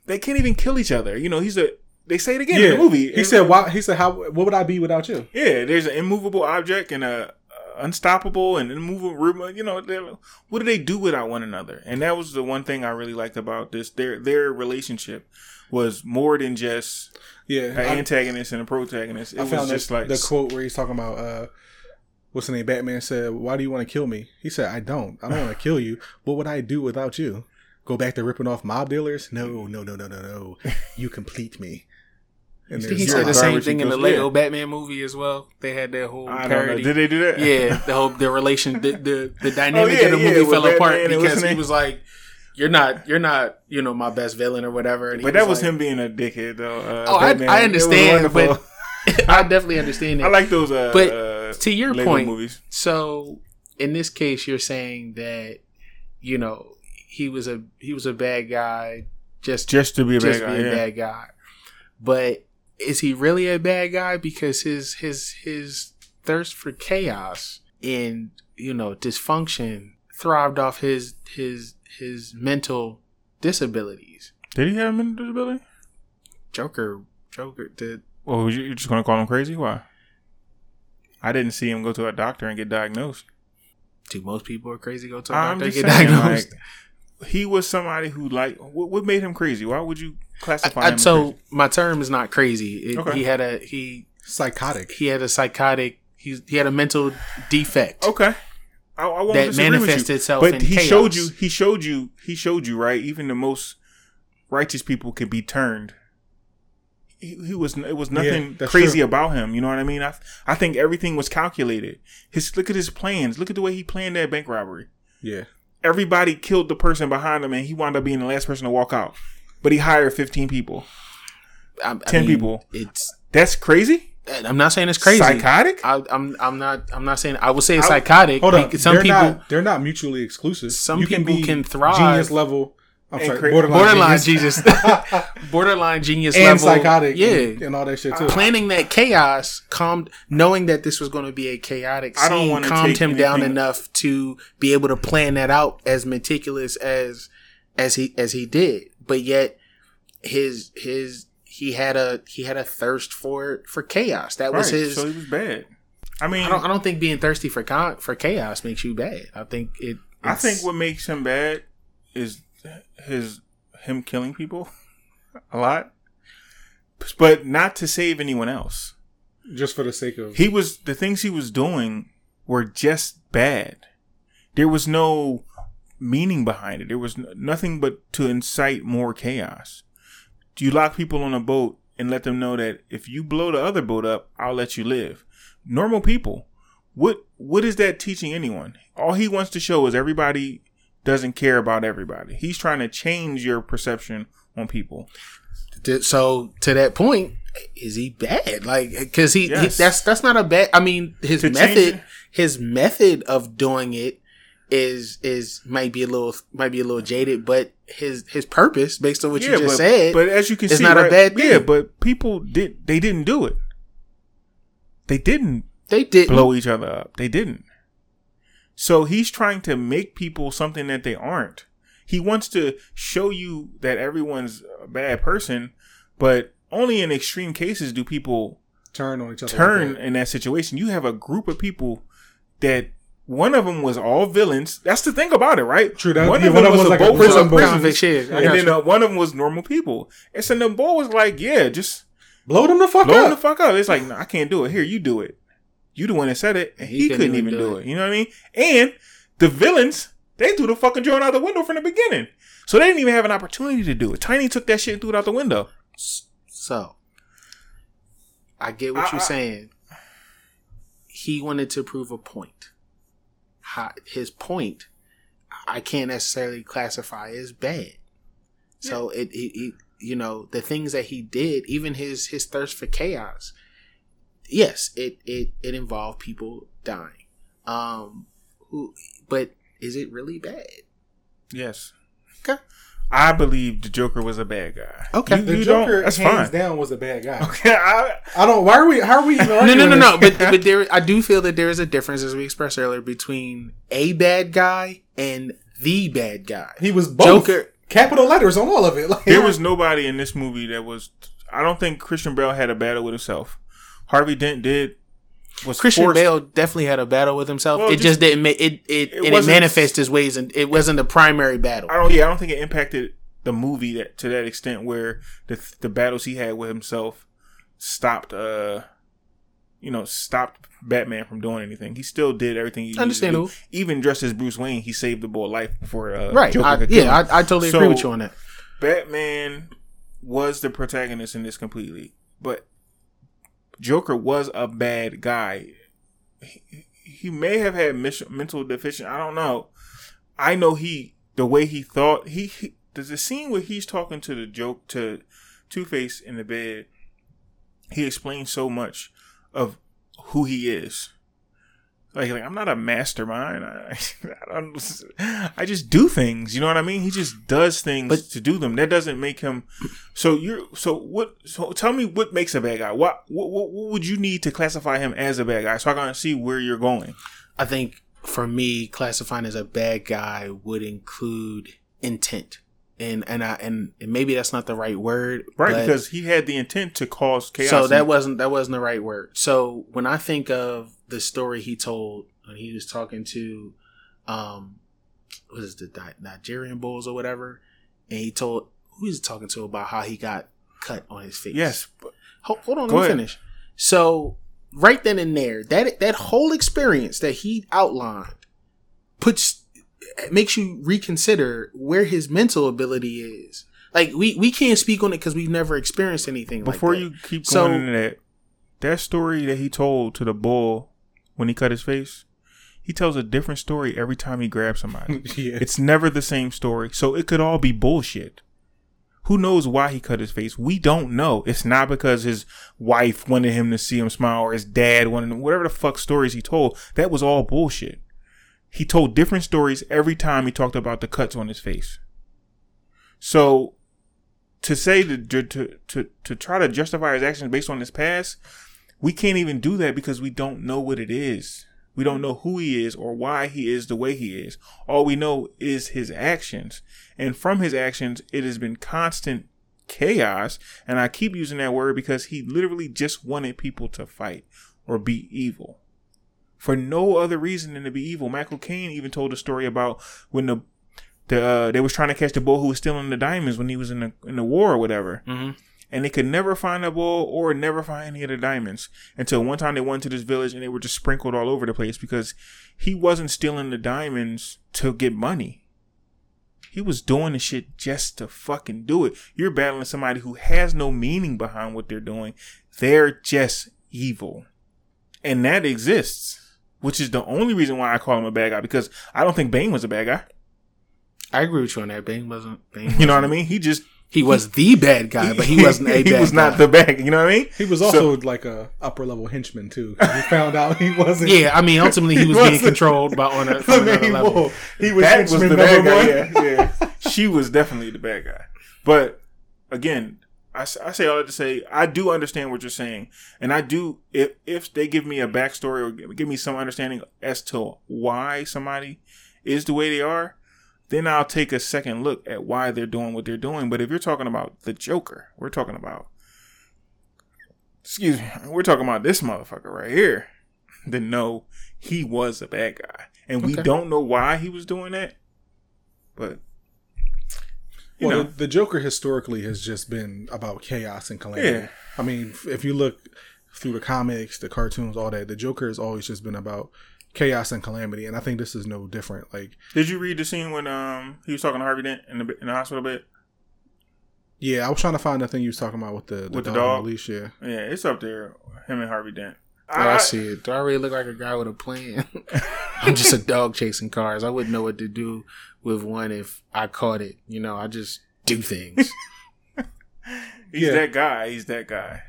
They can't even kill each other. You know, he's a. They say it again in the movie. He said, "Why?" He said, "How? What would I be without you?" Yeah, there's an immovable object and a unstoppable and immovable. You know, what do they do without one another? And that was the one thing I really liked about this. Their their relationship was more than just Yeah, an I, antagonist and a protagonist. It I was found just this, like the quote where he's talking about uh, what's the name? Batman said, "Why do you want to kill me?" He said, "I don't. I don't want to [LAUGHS] kill you. What would I do without you? Go back to ripping off mob dealers? No, no, no, no, no, no. You complete me." And He there's- You're said the same thing in the Lego yeah. Batman movie as well. They had that whole I don't know. parody. Did they do that? Yeah, [LAUGHS] the whole the relation, the the, the dynamic yeah, of the yeah, movie fell apart Batman and because he was like, "You're not, you're not, you know, my best villain or whatever." And he But that was like- him being a dickhead, though. Uh, Oh, I, Batman. I understand, but [LAUGHS] I definitely understand that. [LAUGHS] I like those. Uh, But uh, to your Lego point, movies. So in this case, you're saying that you know he was a he was a bad guy just Just to be a just bad guy. be a bad guy, but is he really a bad guy because his his his thirst for chaos and you know dysfunction thrived off his his his mental disabilities. Did he have a mental disability? Joker, Joker did. Well, you- you're just gonna call him crazy? Why? I didn't see him go to a doctor and get diagnosed. Do most people are crazy go to a doctor just get saying, diagnosed? like, he was somebody who like what, what made him crazy? Why would you classify I- him? as so crazy? my term is not crazy. It, Okay. He had a he psychotic. he had a psychotic. He he had a mental defect. okay, I, I won't That disagree with manifests you. itself But in he chaos. showed you. He showed you. He showed you. Right. Even the most righteous people could be turned. He, he was. It was nothing that's crazy true. about him. You know what I mean? I I think everything was calculated. His look at his plans. Look at the way he planned that bank robbery. Yeah, Everybody killed the person behind him, and he wound up being the last person to walk out. But he hired fifteen people. I, I 10 people. It's. That's crazy. I'm not saying it's crazy. Psychotic. I, I'm I'm not I'm not saying I would say it's psychotic. hold on. Some they're people not. They're not mutually exclusive. Some you people can thrive- Genius level. I'm sorry. cra- borderline, borderline genius. genius, [LAUGHS] [LAUGHS] borderline genius and level, psychotic. Yeah, and, and all that shit too. planning that chaos calmed knowing that this was going to be a chaotic I don't scene calmed him down anything- enough to be able to plan that out as meticulous as as he as he did but yet his his he had a he had a thirst for for chaos. That was Right, his. So he was bad. I mean, I don't, I don't think being thirsty for con- for chaos makes you bad. I think it. I think what makes him bad is his him killing people [LAUGHS] a lot, but not to save anyone else. just for the sake of He was the things he was doing were just bad. There was no meaning behind it. There was nothing but to incite more chaos. Do you lock people on a boat and let them know that if you blow the other boat up, I'll let you live. Normal people. What what is that teaching anyone? All he wants to show is everybody doesn't care about everybody. He's trying to change your perception on people. So to that point, is he bad? Like, because he, he- that's that's not a bad. I mean, his To method, his method of doing it is is might be a little might be a little jaded, but his his purpose, based on what you just but, said, but as you can it's see, not a right- bad Yeah, but people did they didn't do it. They didn't they didn't. blow each other up. They didn't. So he's trying to make people something that they aren't. He wants to show you that everyone's a bad person, but only in extreme cases do people turn on each other. turn like that. in that situation. You have a group of people that one of them was all villains. That's the thing about it, right? True, that- one yeah, of one them of them was, was a like a boat prison full boy. Convict prisoners, shit. And then uh, one of them was normal people. And so the boy was like, "Yeah, just blow them the fuck blow him the fuck up." It's like, "No, I can't do it. Here, you do it. You the one that said it, and he, couldn't, even do it. You know what I mean? And the villains, they threw the fucking joint out the window from the beginning, so they didn't even have an opportunity to do it. Tiny took that shit and threw it out the window. So, I get what I- you're I- saying. He wanted to prove a point. Hi- His point, I can't necessarily classify as bad. So it, it, it, you know, the things that he did, even his his thirst for chaos. Yes, it it it involved people dying. Um, who, but is it really bad? Yes, Okay. I believe the Joker was a bad guy. Okay. You- The you Joker, that's hands fine. down, was a bad guy. Okay, I, I don't. Why are we? How are we? [LAUGHS] No, no, no, no. But but there, I do feel that there is a difference, as we expressed earlier, between a bad guy and the bad guy. he was both. Joker. Capital letters on all of it. [LAUGHS] Like, there was nobody in this movie that was. I don't think Christian Bale had a battle with himself. Harvey Dent did. Was Christian forced- Bale definitely had a battle with himself. Well, it just- just, didn't. make it it It it manifests his ways, and it wasn't the primary battle. I don't. Yeah, I don't think it impacted the movie that to that extent where the the battles he had with himself stopped. uh You know, stopped Batman from doing anything. He still did everything. He needed to do. Understandable. Even dressed as Bruce Wayne, he saved the boy life before. Uh, Right. I, yeah. I, I totally So- agree with you on that. Batman was the protagonist in this completely, but Joker was a bad guy. He, he may have had mental deficient. I don't know. I know he the way he thought. He, he there's scene where he's talking to the joke to Two Face in the bed. He explains so much of who he is. Like, like I'm not a mastermind. I, [LAUGHS] I, don't, I just do things. You know what I mean? He just does things But- to do them. That doesn't make him. So you're. So what? So tell me what makes a bad guy. What, what what what would you need to classify him as a bad guy? So I can see where you're going. I think for me, classifying as a bad guy would include intent, and and I and, and maybe that's not the right word, Right, but- because he had the intent to cause chaos. So that wasn't that wasn't the right word. So when I think of the story he told when he was talking to, um, what is it, the Ni- Nigerian bulls or whatever, and he told who he's talking to about how he got cut on his face. yes, but- Hold, hold on, let me ahead. finish. So right then and there, that that whole experience that he outlined puts makes you reconsider where his mental ability is. Like we we can't speak on it because we've never experienced anything. before like that. you keep So- going into that, that story that he told to the bull when he cut his face, he tells a different story every time he grabs somebody. [LAUGHS] yeah. It's never the same story. So it could all be bullshit. Who knows why he cut his face? We don't know. It's not because his wife wanted him to see him smile or his dad wanted him, whatever the fuck stories he told. That was all bullshit. He told different stories every time he talked about the cuts on his face. So to say to to to, to try to justify his actions based on his past, we can't even do that because we don't know what it is. We don't know who he is or why he is the way he is. All we know is his actions. And from his actions, it has been constant chaos. And I keep using that word because he literally just wanted people to fight or be evil for no other reason than to be evil. Michael Caine even told a story about when the the uh, they was trying to catch the boy who was stealing the diamonds when he was in the in the war or whatever, Mm-hmm. and they could never find the boy or never find any of the diamonds until one time they went to this village and they were just sprinkled all over the place because he wasn't stealing the diamonds to get money. He was doing the shit just to fucking do it. You're battling somebody who has no meaning behind what they're doing. They're just evil. And that exists which is the only reason why I call him a bad guy because I don't think Bane was a bad guy. I agree with you on that. Bane wasn't. Bane You know what I mean? He just He was the bad guy, but he [LAUGHS] wasn't a bad he was not guy. the bad. You know what I mean? He was also like a upper level henchman too. We [LAUGHS] found out he wasn't. Yeah, I mean, ultimately he [LAUGHS] He was being controlled by on, a, the on another main level. bull. He was That was henchman the bad guy. Yeah, yeah. she was definitely the bad guy. But again, I, I say all that to say I do understand what you're saying, and I do if if they give me a backstory or give- me some understanding as to why somebody is the way they are, then I'll take a second look at why they're doing what they're doing. But if you're talking about the Joker, we're talking about excuse me, we're talking about this motherfucker right here. Then no, he was a bad guy, and we don't know why he was doing that. But Well, know, the, the Joker historically has just been about chaos and calamity. Yeah. I mean, if you look through the comics, the cartoons, all that, the Joker has always just been about chaos and calamity, and I think this is no different. Like, did you read the scene when um he was talking to Harvey Dent in the in the hospital bed? yeah, I was trying to find the thing you was talking about with the, the With the dog, dog? on the leash. Yeah, Yeah, it's up there. Him and Harvey Dent. Oh, I see it. Do I really look like a guy with a plan? [LAUGHS] I'm just a dog chasing cars. I wouldn't know what to do with one if I caught it. You know, I just do things. [LAUGHS] He's Yeah. that guy. He's that guy.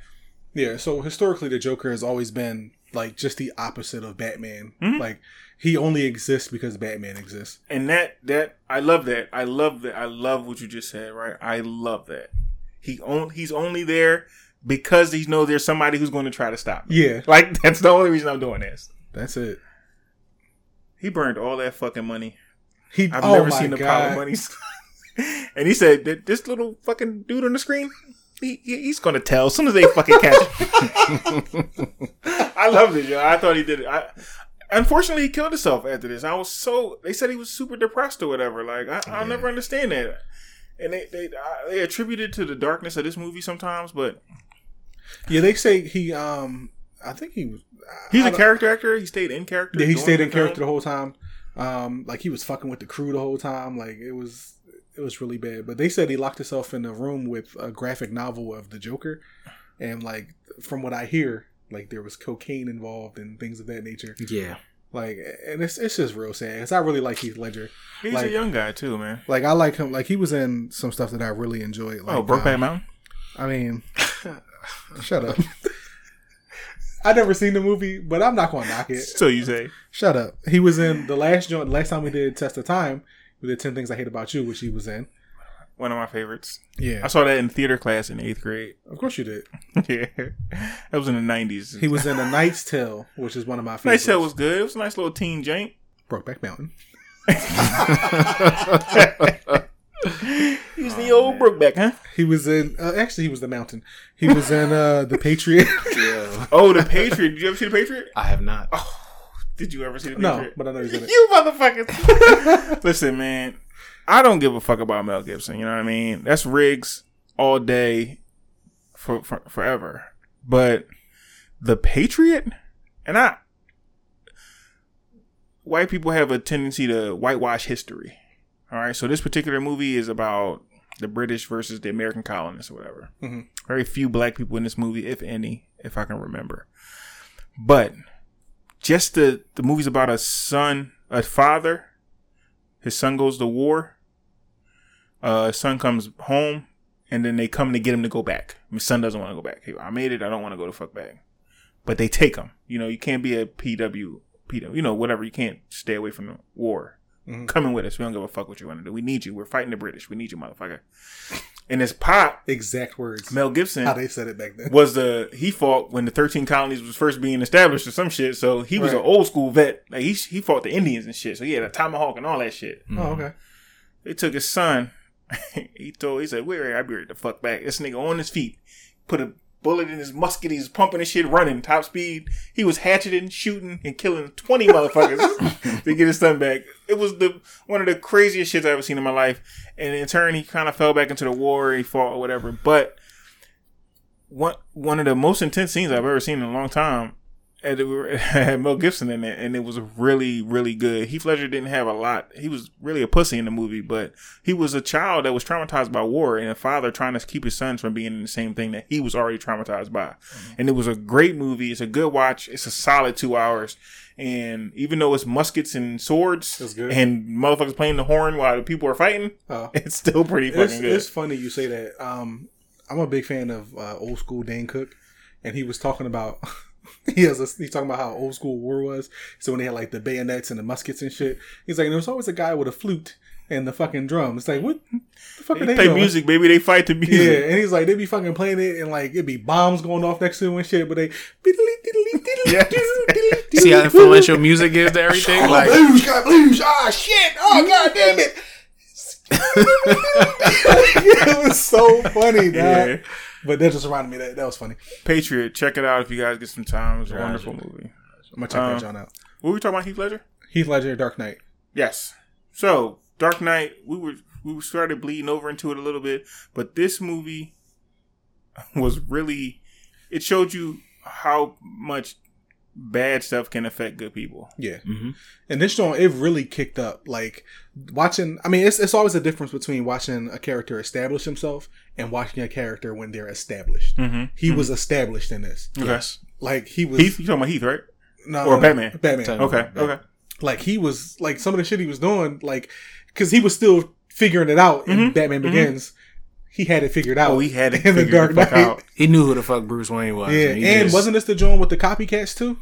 yeah. So historically, the Joker has always been like just the opposite of Batman. Mhm. Like he only exists because Batman exists. And that that I love that. I love that. I love what you just said. Right. I love that. He on, he's only there because he knows there's somebody who's going to try to stop. him. Yeah, Like [LAUGHS] that's the only reason I'm doing this. that's it. He burned all that fucking money. He. I've oh never seen the God. pile of money. [LAUGHS] and he said this little fucking dude on the screen, he, he- he's gonna tell as soon as they fucking catch him. [LAUGHS] I loved it, yo. I thought he did it. I, unfortunately, he killed himself after this. I was so they said he was super depressed or whatever. Like I, I'll Yeah. never understand that. And they they I, they attribute it to the darkness of this movie sometimes, but Yeah, they say he. Um, I think he was. he's a character actor. He stayed in character. Yeah, he stayed in character the whole time. Um, like he was fucking with the crew the whole time. Like it was, it was really bad. But they said he locked himself in a room with a graphic novel of the Joker, and like from what I hear, like there was cocaine involved and things of that nature. yeah. Like, and it's it's just real sad. 'Cause I really like Heath Ledger. He's like- a young guy too, man. Like I like him. Like he was in some stuff that I really enjoyed. Like, oh, Brokeback um, Mountain. I mean, [LAUGHS] shut up. [LAUGHS] I never seen the movie, but I'm not gonna knock it. So you say? Shut up. He was in the last joint. Last time we did Test of Time, we did Ten Things I Hate About You, which he was in. One of my favorites. Yeah, I saw that in theater class in eighth grade. of course you did. [LAUGHS] yeah, that was in the nineties. He was in A Knight's Tale, which is one of my favorites. Tale was good. It was a nice little teen jank. Brokeback Mountain. [LAUGHS] [LAUGHS] He's the old Brokeback, huh? He was in. Uh, actually, he was the Mountain. He was in uh, the Patriot. [LAUGHS] [LAUGHS] Yeah. Oh, the Patriot. Did you ever see the Patriot? I have not. Oh, Did you ever see the Patriot? no, but I know he's in it. you motherfuckers. [LAUGHS] Listen, man. I don't give a fuck about Mel Gibson. You know what I mean? That's Riggs all day, for, for forever. But the Patriot, and I, white people have a tendency to whitewash history. All right, so this particular movie is about the British versus the American colonists or whatever. Mhm. Very few black people in this movie, if any, if I can remember. But just the the movie's about a son, a father. His son goes to war. Uh, his son comes home, and then they come to get him to go back. His son doesn't want to go back. He, I made it. I don't want to go to fuck back. But they take him. You know, you can't be a PW, PW. You know, whatever. You can't stay away from the war. Mhm. Coming with us. We don't give a fuck what you want to do. We need you. We're fighting the British. We need you, motherfucker. And his pop, Exact words. Mel Gibson, How they said it back then. was the he fought when the thirteen colonies was first being established or some shit. So he was Right. an old school vet. Like he he fought the Indians and shit. So he had a tomahawk and all that shit. Oh, okay. They took his son. [LAUGHS] he told he said, "Wait, wait, I be ready to fuck back." This nigga on his feet, put a bullet in his musket. He's pumping his shit, running top speed. He was hatcheting, shooting, and killing twenty motherfuckers [LAUGHS] to get his son back. It was the one of the craziest shits I ever seen in my life. And in turn, he kind of fell back into the war. He fought or whatever. But one one of the most intense scenes I've ever seen in a long time. And it were- [LAUGHS] had Mel Gibson in it, and it was really, really good. Heath Ledger didn't have a lot. He was really a pussy in the movie, but he was a child that was traumatized by war, and a father trying to keep his sons from being in the same thing that he was already traumatized by. And it was a great movie. It's a good watch. It's a solid two hours. And even though it's muskets and swords and motherfuckers playing the horn while the people are fighting, Oh. [LAUGHS] it's still pretty fucking It's, good. it's funny you say that. Um, I'm a big fan of uh, old school Dane Cook, and he was talking about [LAUGHS] [LAUGHS] he has a, he's talking about how old school war was. So when they had like the bayonets and the muskets and shit, he's like, and there was always a guy with a flute and the fucking drum. It's like, what the fuck they are they play doing? music, baby. They fight to music. Yeah, and he's like, they be fucking playing it, and like it'd be bombs going off next to him and shit, but they. [LAUGHS] [LAUGHS] See how influential music is to everything? Like, blues, got blues. Ah, shit. Oh, god damn it. it was so funny, dog. Yeah. But that just reminded me that that was funny. Patriot, check it out if you guys get some time. It's a Gotcha. wonderful movie. I'm gonna check Um, that John out. What were we talking about, Heath Ledger? Heath Ledger, Dark Knight. Yes. So Dark Knight, we were we started bleeding over into it a little bit, but this movie [LAUGHS] was really it showed you how much bad stuff can affect good people. Yeah, Mhm. and this joint it really kicked up. Like watching, I mean, it's it's always a difference between watching a character establish himself and watching a character when they're established. Mm-hmm. He was established in this. okay. yes. Like he was Heath, you talking about Heath, right? no, or no, Batman? Batman. Batman. Okay. Batman. Okay. like he was like some of the shit he was doing like because he was still figuring it out in Mhm, batman mhm. begins he had it figured out Oh, he had it [LAUGHS] in the dark the fuck knight out. He knew who the fuck Bruce Wayne was. yeah he and just- wasn't this the joint with the copycats too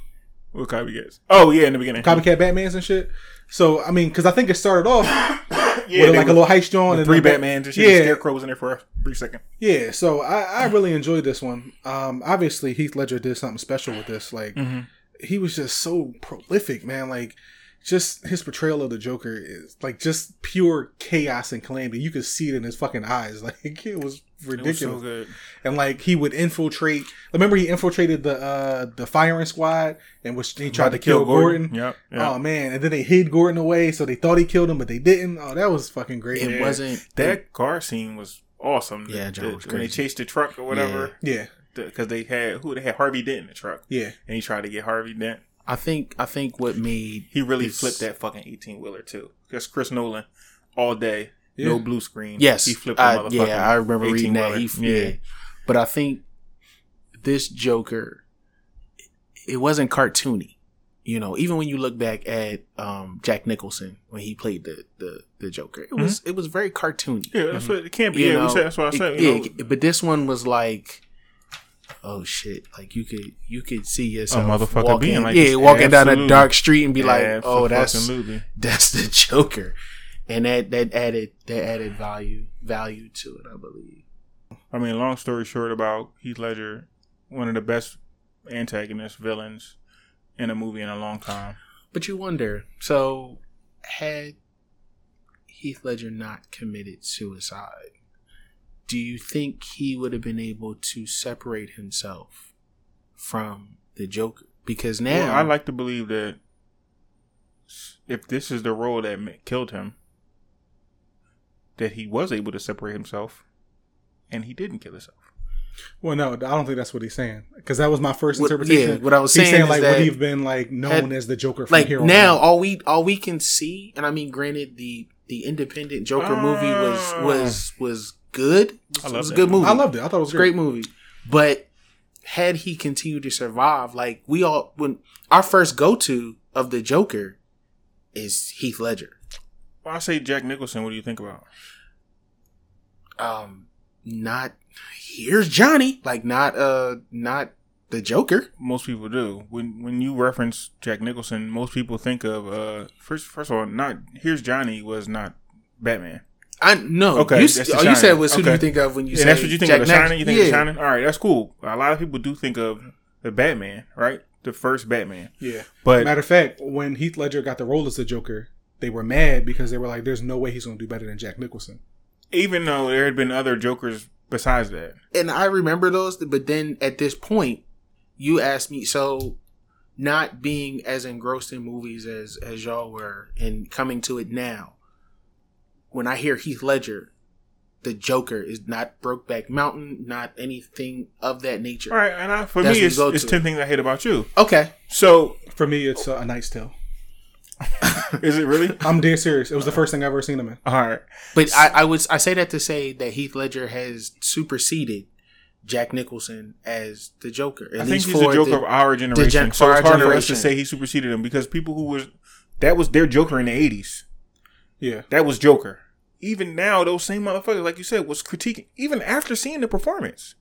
What copycats? Oh yeah, in the beginning. copycat batmans and shit so i mean because i think it started off [LAUGHS] yeah, with like a little heist joint and three Batmans and shit. yeah Scarecrow was in there for a brief second. yeah so i i really enjoyed this one um obviously heath ledger did something special with this like Mm-hmm. he was just so prolific, man. Like, just his portrayal of the Joker is like just pure chaos and calamity. You could see it in his fucking eyes. [LAUGHS] Like, it was It was ridiculous. so good. and like, he would infiltrate. Remember, he infiltrated the uh the firing squad, and which he tried to kill Gordon. Yep. yep. Oh man! And then they hid Gordon away, so they thought he killed him, but they didn't. Oh, that was fucking great. It Yeah. wasn't That car scene was awesome. Yeah, The- John was when they chased the truck or whatever, Yeah, because they had who they had Harvey Dent in the truck, yeah. and he tried to get Harvey Dent. I think I think what made He really this- flipped that fucking eighteen wheeler too. Because Chris Nolan, all day, Yeah. no blue screen. Yes, he flipped. the I, motherfucking yeah, I remember reading that. 18-wheeler. He, yeah. but I think this Joker, it wasn't cartoony. You know, even when you look back at um, Jack Nicholson when he played the the, the Joker, it was it was very cartoony. Yeah, that's what it can't be. You Yeah, know, that's what I said. it- you yeah, know. but this one was like, oh shit! Like you could you could see yourself a motherfucker walking, being like yeah, walking down a dark street and be like, oh, that's Absolutely. that's the Joker, and that that added that added value value to it, I believe. I mean, long story short, about Heath Ledger, one of the best antagonists, villains in a movie in a long time. But you wonder, so had Heath Ledger not committed suicide, do you think he would have been able to separate himself from the Joker? Because now Well, I like to believe that if this is the role that killed him, that he was able to separate himself, and he didn't kill himself. Well, no, I don't think that's what he's saying because that was my first What- interpretation. yeah, what I was he's saying saying is like that would he have been like known had- as the Joker from like here on now all we all we can see, and I mean, granted, the the independent Joker movie was Ah. was was good. It was, I it was a good movie. I loved it. I thought it was a great great. movie. But had he continued to survive, like we all when our first go to of the Joker is Heath Ledger. Well, I say Jack Nicholson. What do you think about? Um not here's Johnny. Like not uh not the Joker. Most people do. When when you reference Jack Nicholson, most people think of uh first first of all, not here's Johnny was not Batman. I no. Okay, you, that's s- oh, you said was who do you think of when you and say that's what you think Jack of the Nich- Shining. You think yeah. of the Shining? All right, that's cool. A lot of people do think of the Batman, right? The first Batman, Yeah. but Matter of fact, when Heath Ledger got the role as the Joker, they were mad because they were like, "There's no way he's going to do better than Jack Nicholson." even though there had been other Jokers besides that, and I remember those. But then at this point, you asked me so. Not being as engrossed in movies as as y'all were, and coming to it now, when I hear Heath Ledger, the Joker is not Brokeback Mountain, not anything of that nature. all right. And I, for That's me, it's, it's ten things I hate about you. Okay, So For me, it's uh, a Knight's Tale. [LAUGHS] is it really? [LAUGHS] I'm dead serious. It was the first thing I've ever seen him in. All right. but I, I was I say that to say that Heath Ledger has superseded Jack Nicholson as the Joker. At I think least he's the for Joker of our generation. gen- so it's our hard for us to say he superseded him because people who was that was their Joker in the eighties. Yeah. That was Joker. Even now, those same motherfuckers, like you said, was critiquing. Even after seeing the performance,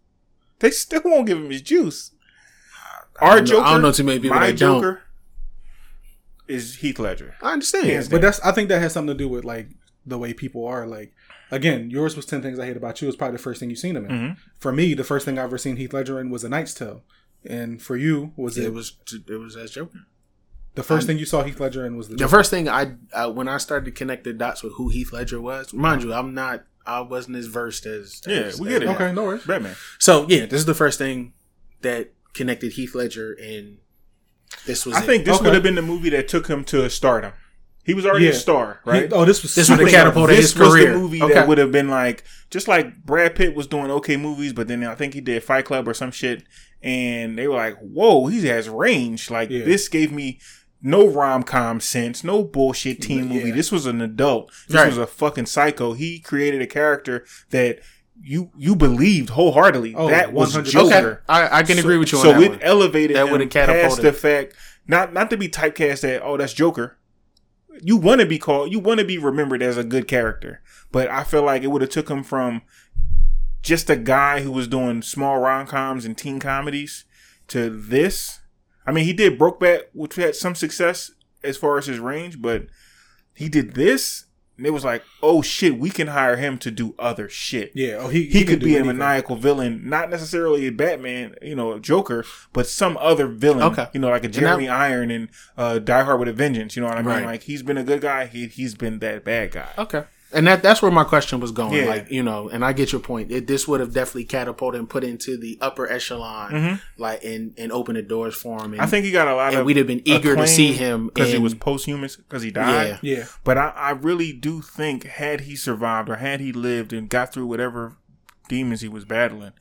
they still won't give him his juice. Our I don't know- Joker, I don't know too many people my that don't. Joker, is Heath Ledger. I understand. Hands But that's I think that has something to do with like the way people are. Like again, yours was ten things I hate about you. Is probably the first thing you've seen him in. Mhm. For me, the first thing I ever seen Heath Ledger in was A Knight's Tale, and for you was it, it was it was as Joker. The first thing you saw Heath Ledger in was the. The Joker. first thing I uh, when I started to connect the dots with who Heath Ledger was, mind you, I'm not I wasn't as versed as Yeah, as- we get it. Okay, no worries. Batman. So yeah, this is the first thing that connected Heath Ledger, and this was. I it. think this Okay. would have been the movie that took him to stardom. He was already a Yeah. star, He- right? oh, this was This super- would've catapulted this his was career. the movie Okay. that would have been like just like Brad Pitt was doing okay movies, but then I think he did Fight Club or some shit, and they were like, "Whoa, he has range!" Like Yeah. this gave me no rom com sense, no bullshit teen movie. Yeah. This was an adult. This Right. was a fucking psycho. He created a character that you you believed wholeheartedly. Oh, that was 100%. Joker. okay, I, I can agree with you on so that it one. elevated That would've past catapulted. the fact not not to be typecast that oh that's Joker. You want to be called. You want to be remembered as a good character, but I feel like it would have took him from just a guy who was doing small rom coms and teen comedies to this. I mean, he did Brokeback, which had some success as far as his range, but he did this. And it was like, oh shit, we can hire him to do other shit Yeah. Oh, he he, could be a anything. maniacal villain, not necessarily a Batman, you know, a Joker, but some other villain. Okay. You know, like a Jeremy Iron and uh, Die Hard with a Vengeance. You know what I mean? Right. Like he's been a good guy. He he's been that bad guy. Okay. And that that's where my question was going. Yeah. Like, you know, and I get your point. It, this would have definitely catapulted and put into the upper echelon, Mhm. like and and opened the doors for him. And, I think he got a lot and of. we'd have been eager to see him because he was posthumous because he died. Yeah. Yeah. But I, I really do think had he survived or had he lived and got through whatever demons he was battling,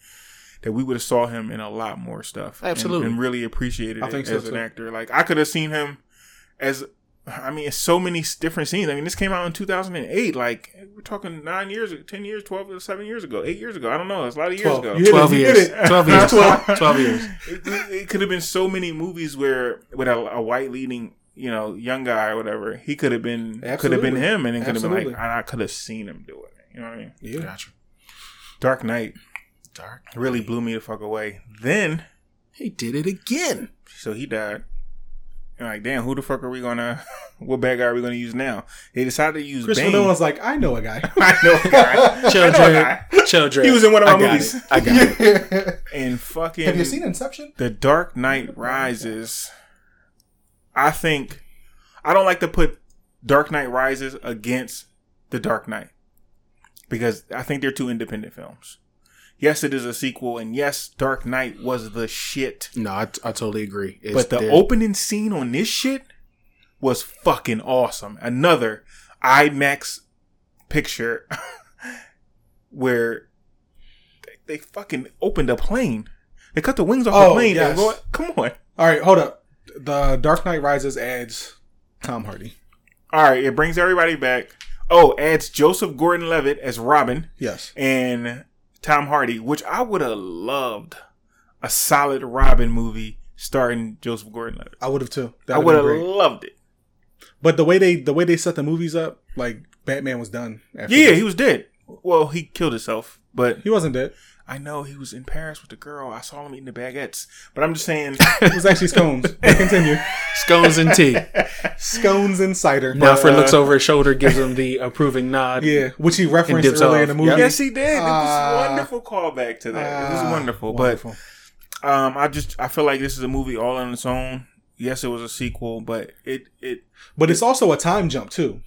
that we would have saw him in a lot more stuff. Absolutely. and, really appreciated I it think so, as an actor. Like I could have seen him as. I mean, it's so many different scenes. I mean, this came out in 2008. Like, we're talking nine years, 10 years, 12, or 7 years ago, 8 years ago. I don't know. It's a lot of years 12. ago. You hit it. twelve years. [LAUGHS] Twelve years. Twelve years. It, it could have been so many movies where with a, a white leading, you know, young guy or whatever, he could have been could have been him, and it could have been like Absolutely. I, I could have seen him do it. You know what I mean? Yeah. Gotcha. Dark Knight Dark. really blew me the fuck away. Then, He did it again. so he died. And like, damn, who the fuck are we gonna? [LAUGHS] What bad guy are we gonna use now? They decided to use Christopher Bane. Nolan's like, I know a guy. [LAUGHS] I know a guy. Chill, [LAUGHS] I know a guy. Dre. Chill, He was in one of my I got movies. it. I got it. And fucking. Have you seen Inception? The Dark Knight Rises. I think I don't like to put Dark Knight Rises against The Dark Knight because I think they're two independent films. Yes, it is a sequel, and yes, Dark Knight was the shit. No, I, I totally agree. It's But the there- opening scene on this shit was fucking awesome. Another IMAX picture [LAUGHS] where they, they fucking opened a plane. They cut the wings off the Oh, plane. yes. And go, come on. All right, hold up. The Dark Knight Rises adds Tom Hardy. All right, it brings everybody back. Oh, adds Joseph Gordon-Levitt as Robin Yes. and Tom Hardy, which I would have loved a solid Robin movie starring Joseph Gordon-Levitt. I would have too. That I would have loved it. But the way they the way they set the movies up, like Batman was done. After Yeah, this. he was dead. Well, he killed himself, but he wasn't dead. I know he was in Paris with the girl. I saw him eating the baguettes. But I'm just saying, [LAUGHS] It was actually scones. [LAUGHS] But continue. Scones and tea. [LAUGHS] Scones and cider. Now, Alfred uh, looks over his shoulder, gives him the approving nod. Yeah, which he referenced earlier off. in the movie. Yep. yes, he did. it was Ah. a wonderful callback to that. it was Ah, wonderful. wonderful. But um, I just I feel like this is a movie all on its own. Yes, it was a sequel, but it it But it's also a time jump too.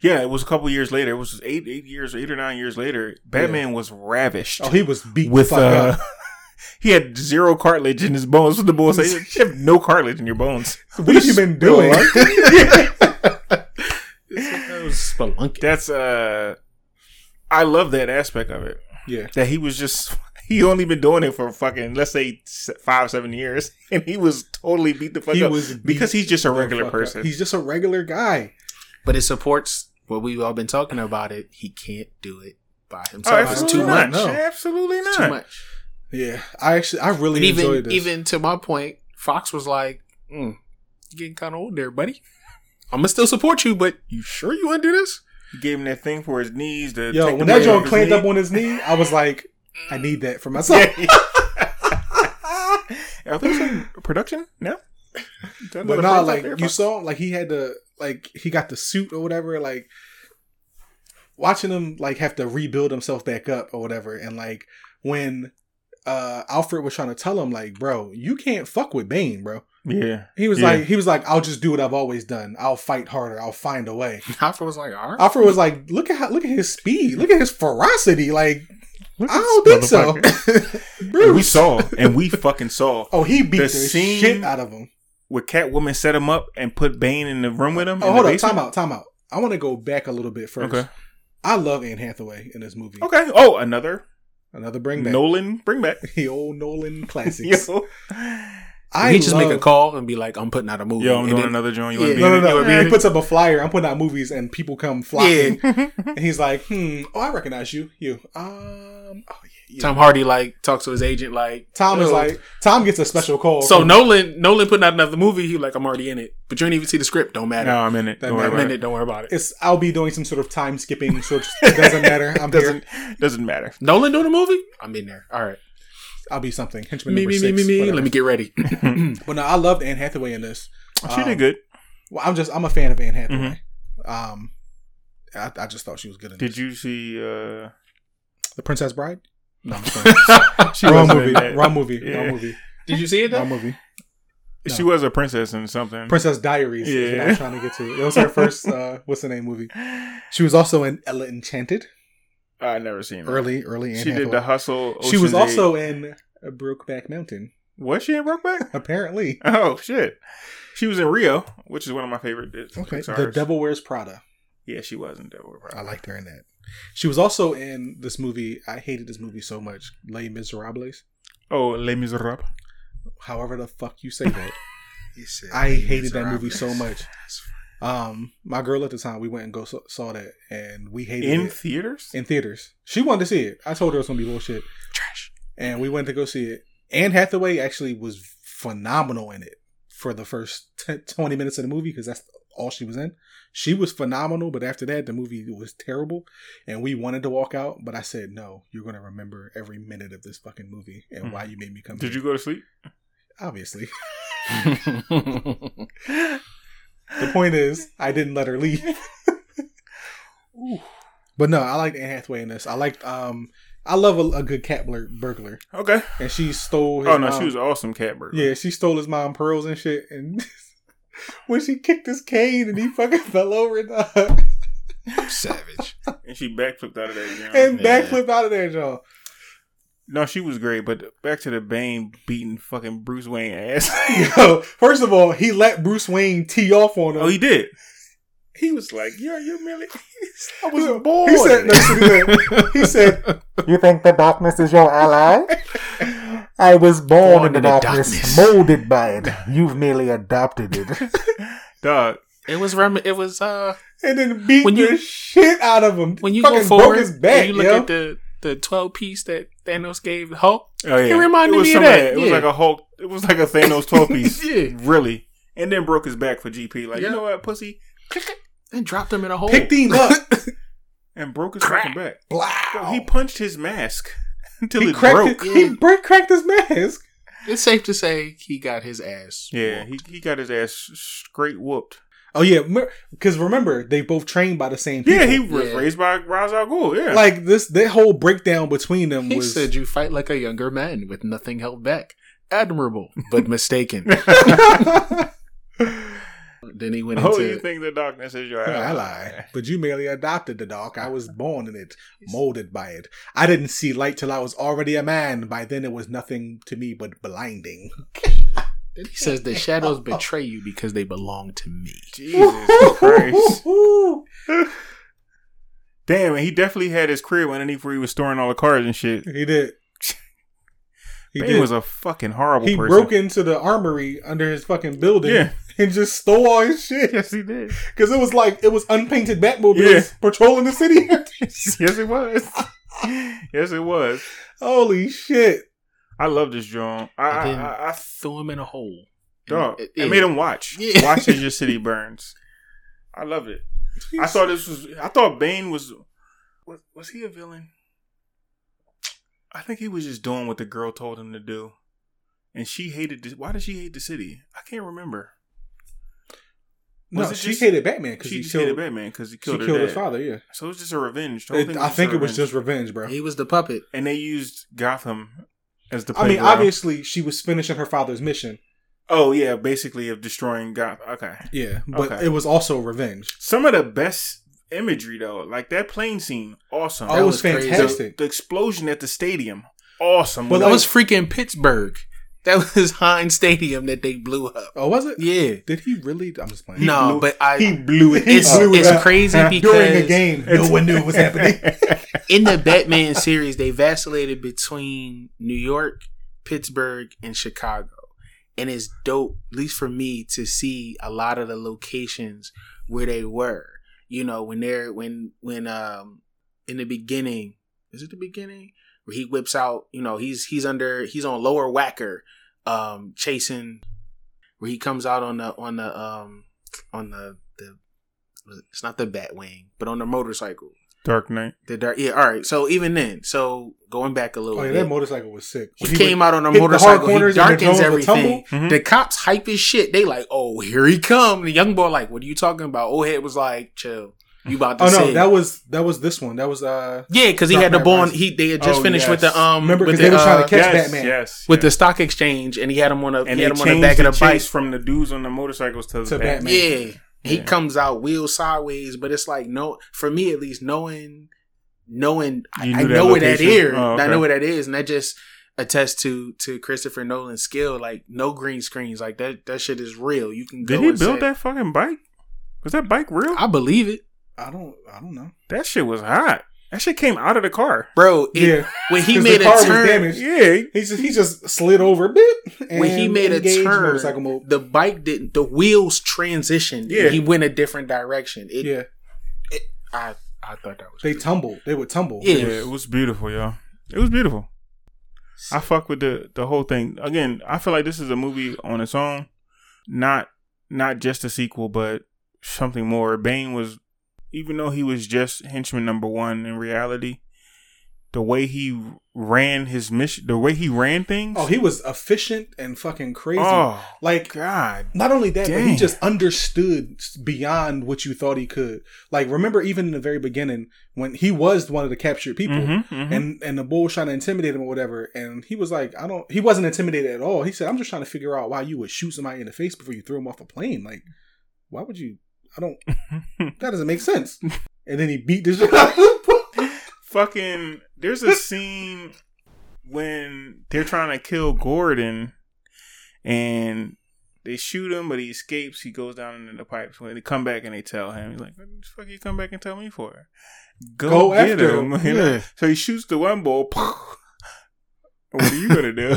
Yeah, it was a couple years later. It was eight eight years, eight or nine years later. Batman was ravished. Oh, he was beat with the fuck uh, up. [LAUGHS] he had zero cartilage in his bones. What the boy say? [LAUGHS] You have no cartilage in your bones. What have you been doing? [LAUGHS] That was spelunky. That's uh, I love that aspect of it. yeah, That he was just he only been doing it for fucking let's say five seven years, and he was totally beat the fuck he up was because he's just a regular fuck up. person. He's just a regular guy. But it supports what we've all been talking about. It. He can't do it by oh, himself. it's absolutely too not. much. No. Absolutely It's not. too much. Yeah, I actually I really And even enjoyed this. even to my point, Fox was like, mm, "You getting kind of old there, buddy. I'm gonna still support you, but you sure you want to do this?" He gave him that thing for his knees. To Yo, take when that weight joint clamped up on his knee, I was like, I need that for myself. Yeah. Are those in production? No. But no, like you saw, like he had to, like he got the suit or whatever. Like watching him, like have to rebuild himself back up or whatever. And like when uh Alfred was trying to tell him, like, bro, you can't fuck with Bane, bro. Yeah. He was Yeah. like, he was like, I'll just do what I've always done. I'll fight harder. I'll find a way. [LAUGHS] Alfred was like, "All right." Alfred was like, look at how, look at his speed. Look at his ferocity. Like, I don't think so. [LAUGHS] And we saw, and we fucking saw Oh, he beat The the, scene- shit out of him. Where Catwoman set him up and put Bane in the room with him. Oh, hold the up, time out, time out. I want to go back a little bit first. Okay. I love Anne Hathaway in this movie. Okay. Oh, another Another bring back. Nolan bring back. [LAUGHS] the old Nolan [LAUGHS] classics. Yo, I he just make a call and be like, "I'm putting out a movie." yo, I'm And doing then- another joint. You Yeah. want to be No, no, it? No. wanna He puts up a flyer. I'm putting out movies, and people come flocking. Yeah. [LAUGHS] And he's like, "Hmm. Oh, I recognize you. You. Um. Oh, yeah. yeah. Tom Hardy like talks to his agent like, Tom is like. Tom gets a special call. So from- Nolan, Nolan putting out another movie. He like, I'm already in it, but you didn't even see the script. Don't matter. No, I'm in it. That Don't worry. I'm about in it. it. Don't worry about it. It's. I'll be doing some sort of time skipping. So it [LAUGHS] doesn't matter. I'm Doesn't here. doesn't matter. Nolan doing a movie? I'm in there. All right. I'll be something. Henchman Me, number me, me, six. me, me. whatever. Let me get ready. [LAUGHS] [CLEARS THROAT] But no, I loved Anne Hathaway in this. she Um, did good. Well, I'm just. I'm a fan of Anne Hathaway. Um. I, I just thought she was good in Did this. you see? uh The Princess Bride? No, I'm. [LAUGHS] She wrong movie. Wrong movie. Yeah. Wrong movie. Did you see it? Wrong movie. No. She was a princess in something. Princess Diaries. Yeah. Is what I was trying to get to. It was her first. Uh, [LAUGHS] what's the name movie? She was also in Ella Enchanted. I never seen her. Early, early. Anne She did the hustle. She was Ocean's also in uh, Brokeback Mountain. Eight. was she in Brokeback? Apparently. oh shit! She was in Rio, which is one of my favorite. Disney Okay. Pixar's. The Devil Wears Prada. Yeah, she was in Devil. I liked her in that. She was also in this movie. I hated this movie so much. Les Miserables. Oh, Les Miserables. However the fuck you say that. [LAUGHS] I hated that movie so much. Um, my girl at the time, we went and go saw, saw that, and we hated it. In it theaters? in theaters. She wanted to see it. I told her it was gonna be bullshit, Trash. and we went to go see it. Anne Hathaway actually was phenomenal in it for the first 10, 20 minutes of the movie because that's all she was in. She was phenomenal, but after that, the movie was terrible, and we wanted to walk out, but I said no. You're gonna remember every minute of this fucking movie and Hmm. why you made me come. Did here. you go to sleep? Obviously. [LAUGHS] The point is, I didn't let her leave. [LAUGHS] but no, I liked Anne Hathaway in this. I liked um I love a, a good cat blur- burglar. Okay. And she stole his Oh no, mom- she was awesome, cat burglar. Yeah, she stole his mom pearls and shit and [LAUGHS] when she kicked his cane and he fucking [LAUGHS] fell over the [LAUGHS] Savage. and she backflipped out of that. You know? and Yeah. backflip out of there, Joe. No, she was great, but back to the Bane beating fucking Bruce Wayne ass. [LAUGHS] Yo, first of all, he let Bruce Wayne tee off on him. oh, he did. He was like, "Yo, you're merely." I was He born. said, no, he said, he said, You think the darkness is your ally? I was born, Born in the, in the darkness, darkness. molded by it. [LAUGHS] You've merely adopted it. [LAUGHS] "Dog." It was rem- It was uh and then beat When you- the shit out of him. when you Fucking go forward broke his back, and you look yo. at the the twelve piece that Thanos gave Hulk. Oh yeah, It reminded was me of that, It was like a Hulk. It was like a Thanos twelve [LAUGHS] piece. Yeah. really. And then broke his back for GP. Like, Yeah. you know what, pussy? And dropped him in a hole. Picked him up. And broke his Crack. fucking back. Wow. Yo, he punched his mask. Until he it cracked. broke. It, he break cracked his mask. It's safe to say he got his ass. Yeah, whooped. he, he got his ass straight whooped. Oh yeah, because remember they both trained by the same people. Yeah, he was Yeah. raised by Ra's al Ghul. Yeah, like this. That whole breakdown between them He was. said you fight like a younger man with nothing held back. Admirable, but mistaken. [LAUGHS] [LAUGHS] [LAUGHS] then he went oh, into you think the darkness is your ally? ally, but you merely adopted the dark. I was born in it, [LAUGHS] molded by it. I didn't see light till I was already a man. By then, it was nothing to me but blinding. [LAUGHS] [LAUGHS] He says the shadows betray you because they belong to me. Jesus Christ! Damn, and he definitely had his crib underneath where he was storing all the cars and shit. He did. He Bane was a fucking horrible he person. broke into the armory under his fucking building Yeah. And just stole all his shit. Yes, he did. Because it was like it was unpainted Batmobiles Yeah. patrolling the city. [LAUGHS] yes, it was. [LAUGHS] yes, it was. Holy shit! I love this John. I, And then I, I, I throw him in a hole. dog. And- I made him watch. Yeah. [LAUGHS] Watch as your city burns. I love it. I thought this was. I thought Bane was. Was, was he a villain? I think he was just doing what the girl told him to do, and she hated. This. Why did she hate the city? I can't remember. No, Was it she just- hated Batman because She he killed. hated Batman because he She killed, killed, her his father. Yeah, So it was just a revenge. It- I think a it was just revenge, bro. He was the puppet. and they used Gotham as the. I mean, playground. obviously, she was finishing her father's mission. Oh yeah, basically of destroying Gotham. Okay. Yeah, but Okay. it was also revenge. Some of the best imagery though, like that plane scene, awesome. Oh, it That was, was crazy. fantastic. the explosion at the stadium, awesome. Well, that like- was freaking Pittsburgh. That was Heinz Stadium that they blew up. oh, was it? Yeah. Did he really? I'm just playing. no, blew- but I he blew it. He it's blew it it's up crazy because [LAUGHS] during a game. No one knew what was happening. [LAUGHS] in the Batman series, they vacillated between New York, Pittsburgh, and Chicago. And it's dope, at least for me, to see a lot of the locations where they were. You know, when they're when when um in the beginning, is it the beginning? Where he whips out, you know, he's he's under he's on Lower Wacker, um, chasing where he comes out on the on the um on the the it's not the Batwing, but on the motorcycle. Dark Knight. The dark, yeah. All right. So even then, so going back a little Oh yeah, bit, that motorcycle was sick. he When came out on a hit the hard motorcycle. corners He and the darkens drones would everything. The cops hype his shit. They like, oh, here he come. The young boy like, what are you talking about? Old head was like, chill. You about to Oh see? no, that was that was this one. That was uh. yeah, because he had the Knight ball. on- Rises. He they had just Oh, finished with the um. Remember, with 'cause they the, were trying to uh, catch yes, Batman. Yes. with yes. the stock exchange, and he had him on a and he had him on the back the of the bike. from the dudes on the motorcycles to, To the Batman. Batman. Yeah. He Yeah. comes out wheel sideways, but it's like no for me at least knowing knowing I, You I knew that know where that location? is. Oh, I know where that is, and that just attests to to Christopher Nolan's skill. Like no green screens, like that that shit is real. You can go Did he and build say- that fucking bike? Was that bike real? I believe it, I don't. I don't know. that shit was hot. That shit came out of the car. bro. It, yeah, when he [LAUGHS] 'cause made the a car was turn, damaged. Yeah. He just he just slid over a bit. And when he made a turn, mode. the bike didn't. The wheels transitioned. Yeah. Yeah, he went a different direction. It, yeah, I I thought that was they crazy. tumbled. They would tumble. Yeah. Yeah, it was beautiful, y'all. It was beautiful. I fuck with the the whole thing. Again, I feel like this is a movie on its own, not not just a sequel, but something more. Bane was, even though he was just henchman number one in reality, the way he ran his mission, the way he ran things. Oh, he was efficient and fucking crazy. oh like God, Not only that, but he just understood beyond what you thought he could. Like, remember, even in the very beginning, when he was one of the captured people, Mhm, mhm. and and the bull was trying to intimidate him or whatever, and he was like, "I don't." He wasn't intimidated at all. He said, "I'm just trying to figure out why you would shoot somebody in the face before you threw him off a plane. Like, why would you? I don't. [LAUGHS] that doesn't make sense." And then he beat the shit out of him. fucking there's a scene when they're trying to kill Gordon and they shoot him but he escapes he goes down into the pipes when they come back and they tell him he's like what the fuck you come back and tell me for go, Go get after him, him. [LAUGHS] Yeah. so he shoots the one ball [LAUGHS] what are you gonna do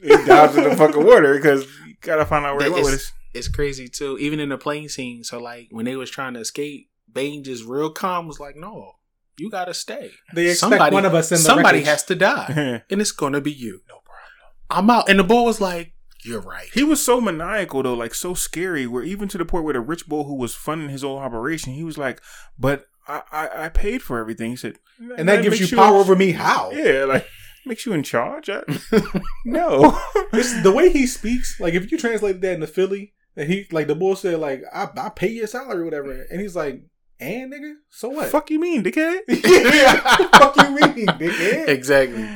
he dives in the fucking water because you gotta find out where he That went with is- this it's crazy too. Even in the plane scene, so like when they was trying to escape, Bane just real calm was like, "No, you gotta stay. They expect one of us in the somebody wreckage. has to die, [LAUGHS] and it's gonna be you. No problem. I'm out." And the boy was like, "You're right." He was so maniacal though, like so scary. Where even to the point where the rich bull who was funding his whole operation, he was like, "But I, I, I paid for everything." He said, and that gives you power over me. How? Yeah, like Makes you in charge? I- [LAUGHS] no. It's the way he speaks. Like if you translate that into Philly, and he like the bull said like I, I pay your salary or whatever, and he's like, and nigga, so what? Fuck you mean, dickhead? yeah, [LAUGHS] fuck you mean, dickhead? exactly.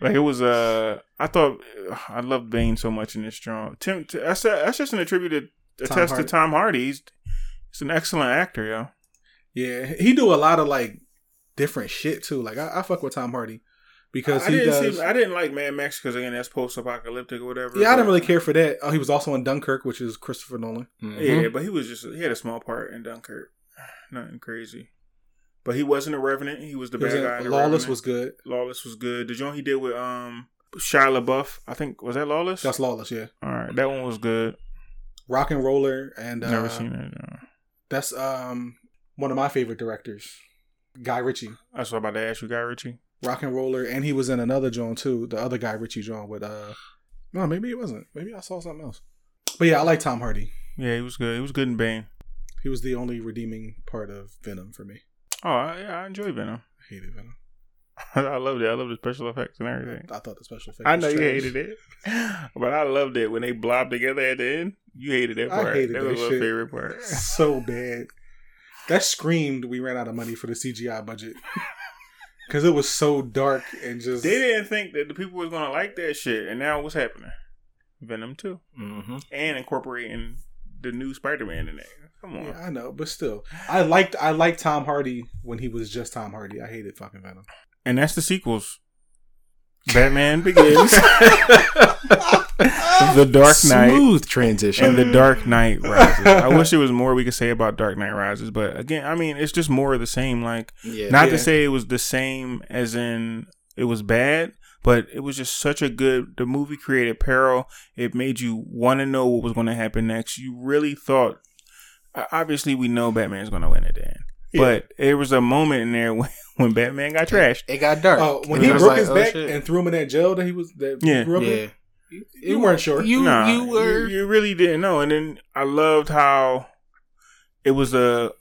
Like it was. Uh, I thought I loved Bane so much in this strong. Tim, t- that's a, that's just an attribute to a Tom test to Tom Hardy. He's, he's an excellent actor, yo. Yeah, he do a lot of like different shit too. Like I, I fuck with Tom Hardy because I he didn't does. see. I didn't like Mad Max because again, that's post-apocalyptic or whatever. yeah, I didn't really care for that. Oh, he was also in Dunkirk, which is Christopher Nolan. Mhm. Yeah, but he was just he had a small part in Dunkirk. [SIGHS] Nothing crazy. But he wasn't a revenant. He was the He was bad in- guy. in The Lawless Revenant. was good. Lawless was good. The joint he did with um Shia LaBeouf, I think was that Lawless. That's Lawless, yeah. All right, that one was good. RocknRolla, and uh, Never seen it. no. That's um one of my favorite directors, Guy Ritchie. That's what I'm about to ask you, Guy Ritchie. RocknRolla, and he was in another joint too. The other Guy Ritchie John, with uh, no, maybe it wasn't. Maybe I saw something else. But yeah, I like Tom Hardy. Yeah, he was good. He was good in Bane. He was the only redeeming part of Venom for me. Oh, I, yeah, I enjoy Venom. I hated Venom. [LAUGHS] I loved it. I loved the special effects and everything. I thought the special effects. I know you hated it, but I loved it when they blobbed together at the end. You hated that part. I hated that that was my favorite part. so bad. That screamed we ran out of money for the CGI budget [LAUGHS] because it was so dark and just. They didn't think that the people was gonna like that shit, and now what's happening? Venom two, Mm-hmm. and incorporating the new Spider Man in there. Come on, Yeah, I know, but still, I liked I liked Tom Hardy when he was just Tom Hardy. I hated fucking Venom. and that's the sequels. Batman Begins, [LAUGHS] [LAUGHS] [LAUGHS] The Dark Knight, Smooth transition. and The Dark Knight Rises. I wish there was more we could say about Dark Knight Rises, but again, I mean, it's just more of the same. Like, yeah. not Yeah. to say it was the same as in it was bad, but it was just such a good. The movie created peril. It made you want to know what was going to happen next. You really thought. Obviously, we know Batman's going to win at the end, Yeah. but there was a moment in there [LAUGHS] when, when Batman got trashed. It got dark. Oh, when he broke like, his oh, back shit. and threw him in that jail that he was that Yeah. he grew up yeah. in, you, you weren't sure. You Nah, you were you, really didn't know. And then I loved how it was a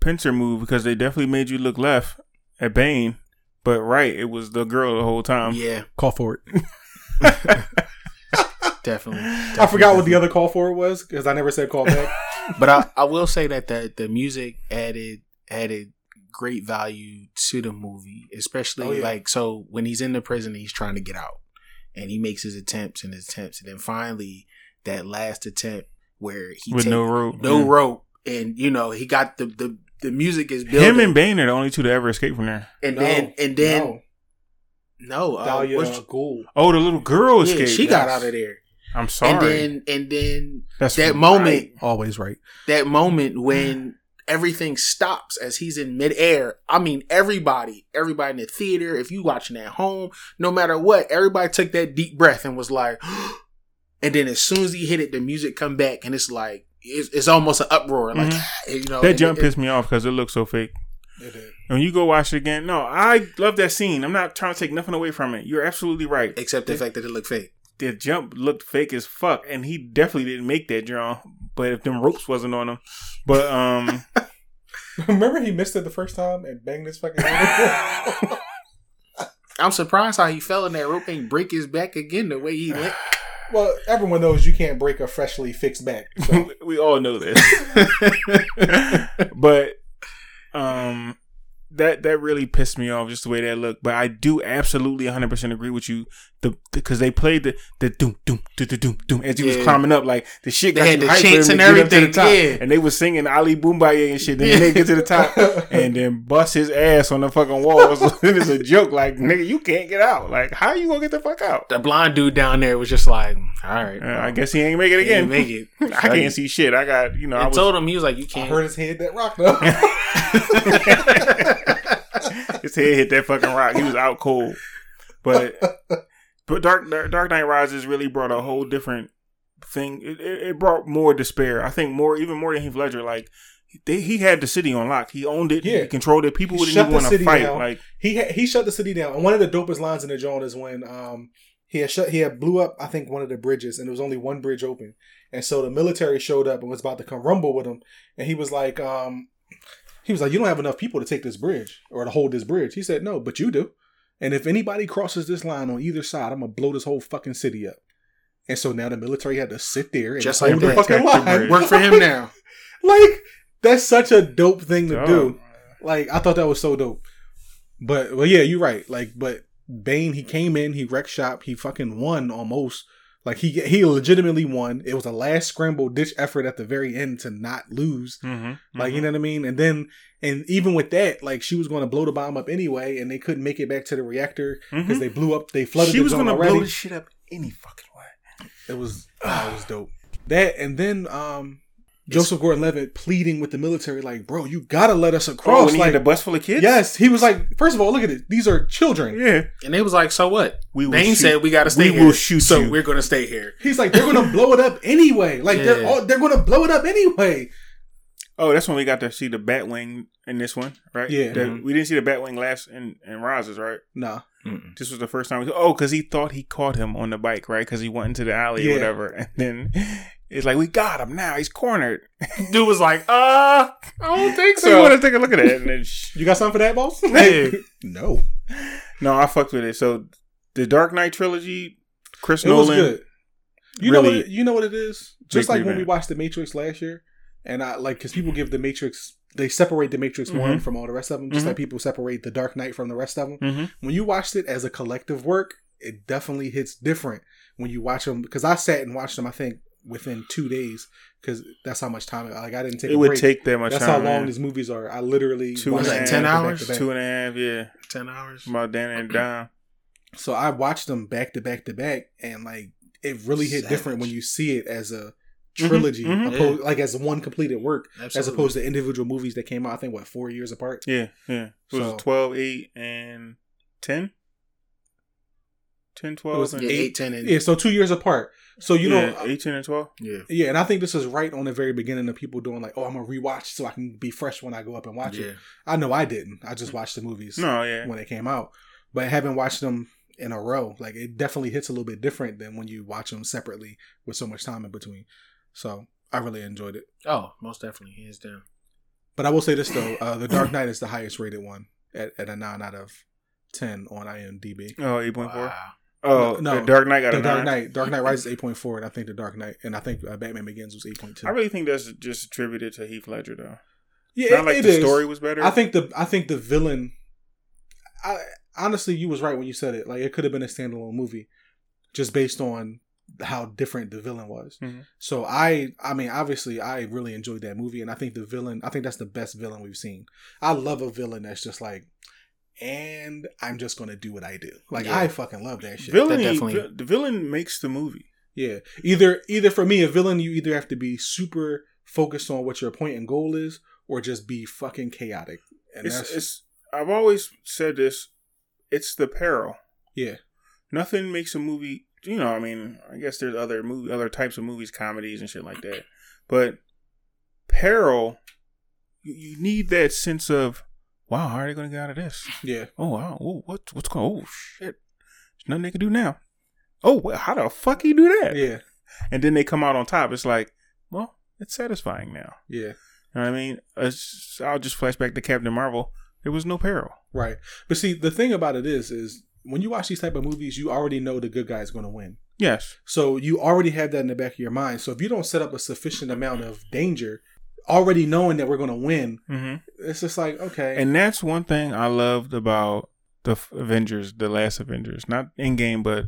pincer move because they definitely made you look left at Bane, but right, it was the girl the whole time. yeah, call for it. [LAUGHS] definitely. I forgot what the other call for it was because I never said call back. [LAUGHS] But I, I will say that the the music added added great value to the movie, especially Oh, yeah. like so when he's in the prison, he's trying to get out, and he makes his attempts and his attempts, and then finally that last attempt where he with take- no rope. no Yeah. rope, and you know he got the the the music is building, Him and Bane are the only two to ever escape from there. and No, then and then no. no, uh, Talia what's- Ghul. Oh, the little girl yeah, escaped. she got out of there, I'm sorry. and then and then That's that right. moment Always right. that moment when [CLEARS THROAT] everything stops as he's in midair. I mean, everybody, everybody in the theater, if you watching at home, no matter what, everybody took that deep breath and was like, [GASPS] and then as soon as he hit it, the music come back and it's like, it's, it's almost an uproar. Like, mm-hmm. [SIGHS] you know, That jump it- pissed me off because it looked so fake. It did. When you go watch it again, no, I love that scene. I'm not trying to take nothing away from it. You're absolutely right. except the fact that it looked fake. the jump looked fake as fuck, and he definitely didn't make that jump. But if them ropes wasn't on him, but um, [LAUGHS] Remember he missed it the first time and banged his fucking head? [LAUGHS] I'm surprised how he fell in that rope and break his back again the way he [SIGHS] went. well, everyone knows you can't break a freshly fixed back. So. [LAUGHS] we all know this. but um, that that really pissed me off just the way that looked. But I do absolutely 100 percent agree with you. The because they played the the doom doom doom doom doom doom as he was Yeah. climbing up like the shit. They got had you the hyped for chants him and to get up to the everything, top. yeah. and they was singing Ali Bomaye and shit. Then they get to the top [LAUGHS] and then bust his ass on the fucking walls. and it's a joke like nigga, you can't get out. Like how you gonna get the fuck out? The blind dude down there was just like, all right. Uh, I guess he ain't make it He again. didn't make it. [LAUGHS] I can't see shit. I got you know. I I was, told him he was like, you can't. heard his head that rock though. [LAUGHS] [LAUGHS] His head hit that fucking rock. He was out cold. But but Dark Dark Knight Rises really brought a whole different thing. It, it, brought more despair. I think more even more than Heath Ledger. Like they, he had the city on lock. He owned it. Yeah. He controlled it. People wouldn't even want to fight. down. Like he ha- he shut the city down. And one of the dopest lines in the joint is when um he had shut he had blew up I think one of the bridges and there was only one bridge open. And so the military showed up and was about to come rumble with him. And he was like, um he was like, You don't have enough people to take this bridge or to hold this bridge. He said, No, but you do. And if anybody crosses this line on either side, I'm gonna blow this whole fucking city up. And so now the military had to sit there and Just hold like the fucking Protect the line. Work for him [LAUGHS] now. like that's such a dope thing to Oh, do. Like I thought that was so dope. But well, yeah, you're right. Like, but Bane, he came in, he wrecked shop, he fucking won almost. Like he he legitimately won. It was a last scramble ditch effort at the very end to not lose. Mm-hmm. Like you know what I mean. And then and even with that, like she was going to blow the bomb up anyway, and they couldn't make it back to the reactor because they blew up. They flooded. Mm-hmm. She the was gonna blow this shit up any fucking way. It was oh, it was dope. That and then um Joseph Gordon-Levitt pleading with the military, like, bro, you gotta let us Oh, across. when he like, had the bus full of kids. yes, he was like, first of all, look at it. These are children. Yeah. And they was like, so what? We will Bane shoot- said we got to stay we here. will shoot so you. we're going to stay here. He's like, they're gonna blow it up anyway. Like they're all, they're gonna blow it up anyway. Oh, that's when we got to see the Batwing in this one, right? Yeah. The- Mhm. We didn't see the Batwing last in in Rises, right? Nah. Mm-mm. This was the first time. We, oh, because he thought he caught him on the bike, right? Because he went into the alley Yeah. or whatever, [LAUGHS] and then it's like we got him now. He's cornered. [LAUGHS] Dude was like, uh, I don't think So you want to take a look at that, and then sh- [LAUGHS] You got something for that, boss? [LAUGHS] Yeah. no. no, I fucked with it. So the Dark Knight trilogy, Chris It Nolan, was good. You know what? It, you know what it is. Just like when we watched The Matrix last year, and I like because people give The Matrix, they separate The Matrix One Mhm. from all the rest of them, just Mhm. like people separate The Dark Knight from the rest of them. hmm When you watched it as a collective work, it definitely hits different when you watch them. Because I sat and watched them, I think within two days, because that's how much time. Like I didn't take. It a would break. take that much That's time. how long man. these movies are. I literally Two watched and a them half. Ten back back hours? back. Two and a half, yeah, 10 hours. about down and [CLEARS THROAT] down. So I watched them back to back to back, and like it really hit different when you see it as a Mhm, trilogy, mhm. opposed, like as one completed work, as opposed to individual movies that came out. I think what four years apart. Yeah, yeah. It was So- 12, 8, and 10? 10, 12, it was and yeah, 8. 8, 10, and Yeah, so two years apart. So you know, yeah, 8, 10, and 12. yeah. yeah, and I think this is right on the very beginning of people doing like, oh, I'm gonna rewatch so I can be fresh when I go up and watch yeah. it. I know I didn't. I just watched the movies No, yeah. when they came out, but having watched them in a row, like it definitely hits a little bit different than when you watch them separately with so much time in between. So I really enjoyed it. Oh, most definitely. Hands down. But I will say this though, uh, the Dark Knight is the highest rated one at, at a nine out of ten on IMDb. Oh, 8.4. Wow. Oh, No. Dark Knight got The a Dark 9. Knight, Dark Knight Rises eight point four, and I think the Dark Knight, and I think uh, Batman Begins was eight point two. I really think that's just attributed to Heath Ledger, though. Yeah, Not like it the is. story was better. I think the I think the villain. I honestly, you was right when you said it. Like it could have been a standalone movie, just based on how different the villain was. Mhm. So I, I mean, obviously, I really enjoyed that movie, and I think the villain. I think that's the best villain we've seen. I love a villain that's just like, and I'm just gonna do what I do. Like Yeah. I fucking love that shit. villain, That definitely- vi- the villain makes the movie. Yeah. Either either for me, a villain, you either have to be super focused on what your point and goal is, or just be fucking chaotic. And It's, that's it's. I've always said this. It's the peril. yeah. Nothing makes a movie. You know, I mean, I guess there's other movie, other types of movies, comedies and shit like that. But peril, you, you need that sense of, wow, how are they going to get out of this? Yeah. Oh wow, oh, what what's going? on? Oh shit, there's nothing they can do now. Oh, well, how the fuck he do that? Yeah. And then they come out on top. It's like, well, it's satisfying now. Yeah. You know what I mean? It's- I'll just flash back to Captain Marvel. There was no peril. Right. But see, the thing about it is, is when you watch these type of movies, you already know the good guy is going to win. Yes. So you already have that in the back of your mind. So if you don't set up a sufficient amount of danger, already knowing that we're going to win, hmm it's just like okay. And that's one thing I loved about the Avengers, the last Avengers, not Endgame, but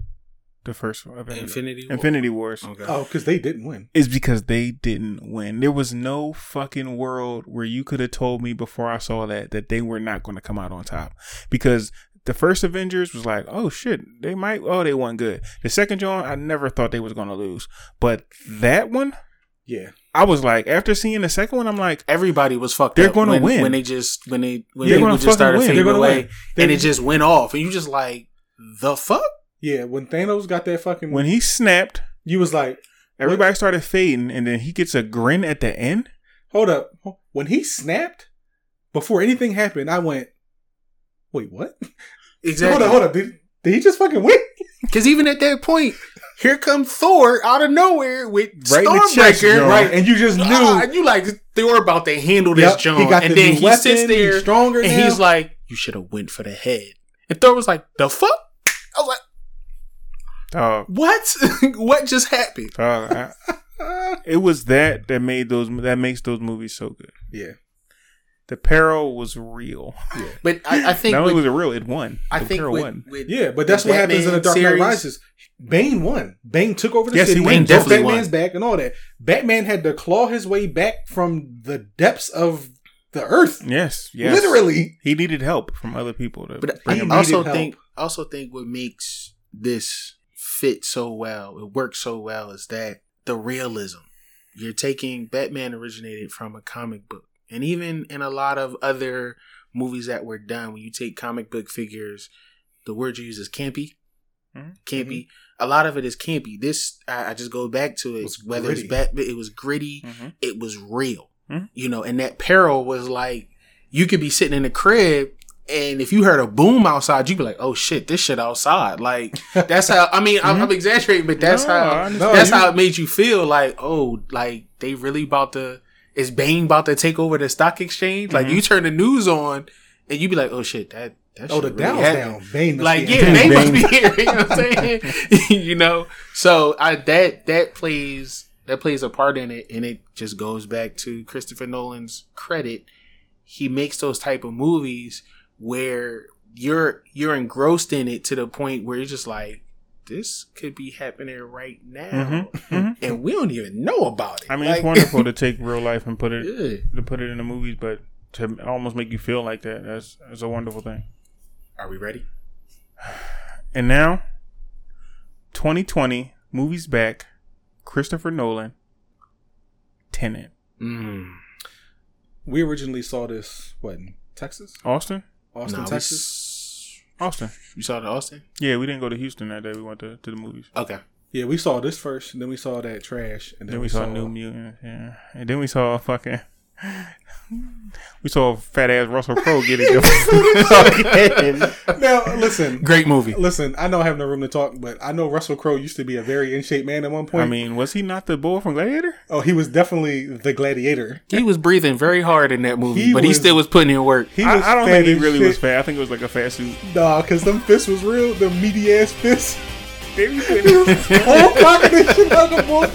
the first Avengers. Infinity War? Infinity Wars. Okay. oh, because they didn't win. is because they didn't win. There was no fucking world where you could have told me before I saw that that they were not going to come out on top. Because the first Avengers was like, oh shit, they might. Oh, they won good. The second John, I never thought they was going to lose, but that one, Yeah. I was like, after seeing the second one, I'm like, Everybody was fucked They're gonna when, win. when they just when they when They're gonna just started win. fading away and it just went off and you just like the fuck Yeah. When Thanos got that fucking, when he snapped, you was like, everybody started fading, and then he gets a grin at the end. hold up. When he snapped, before anything happened, I went, wait, what? exactly [LAUGHS] Hold up, hold up. Did, did he just fucking win? [LAUGHS] because even at that point here come Thor out of nowhere with Right in the chest, Stormbreaker Right. And you just knew. Ah, you like Thor about to handle this Yep, John he got and the then new he weapon, sits there he's stronger and now. he's like you should have went for the head And Thor was like, the fuck? I was like, Dog, what? [LAUGHS] what just happened? dog, I- it was that that made those that makes those movies so good. Yeah. The peril was real. [LAUGHS] But I, I think Not only with, was it real, it won. I the think peril with, won. with Yeah, but that's the what happens in the Dark Knight Rises. Bane won. Bane took over the Yes, he city. won. Bane Definitely broke Batman's won. back and all that. Batman had to claw his way back from the depths of the earth. Yes, yes. Literally. he needed help from other people to But bring he him I back. also needed help. think also think what makes this fit so well, it works so well, is that the realism. You're taking Batman originated from a comic book, and even in a lot of other movies that were done, when you take comic book figures, the word you use is campy. Mhm. Campy. A lot of it is campy. This I, I just go back to it. was Whether gritty. it's Batman, it was gritty. Mhm. It was real. Mhm. You know, and that peril was like you could be sitting in the crib and if you heard a boom outside, you'd be like, "Oh shit, this shit outside!" Like [LAUGHS] that's how. I mean, I'm, I'm exaggerating, but that's Mm-hmm. No, how. that's No, you- how it made you feel. Like, oh, like they really about to. Is Bane about to take over the stock exchange? Like Mhm. you turn the news on, and you be like, "Oh shit, that that Oh, shit the really down's happened." down. Bane must Like be yeah, in Bane must be here. [LAUGHS] You know what I'm saying? [LAUGHS] you know, so I that that plays that plays a part in it, and it just goes back to Christopher Nolan's credit. He makes those type of movies where you're you're engrossed in it to the point where you're just like, this could be happening right now, Mhm, mhm. and we don't even know about it. I mean, Like- it's wonderful to [LAUGHS] take real life and put it Yeah. to put it in the movies, but to almost make you feel like that, that's, that's a wonderful thing. Are we ready? [SIGHS] And now, 2020 movies back. Christopher Nolan, Tenet, Mm. We originally saw this, what, in Texas? Austin, Austin, Nah, we Texas? S- Austin. You saw the Austin? Yeah, we didn't go to Houston that day. We went to, to the movies. Okay. Yeah, we saw this first, and then we saw that trash, and then, Then we saw New Mutants, yeah, and then we saw fucking. We saw fat ass Russell Crowe get it. [LAUGHS] [LAUGHS] Now, listen, Great movie. listen. I know I have no room to talk, but I know Russell Crowe used to be a very in shape man at one point. I mean, was he not the boy from Gladiator? oh, he was definitely the gladiator. He was breathing very hard in that movie, He but he still was putting in work. He was I, I don't think he really shit. was fat. I think it was like a fat suit. Nah, because them fists was real. The meaty ass fists. They be [LAUGHS] He was all cocking this shit out the ball.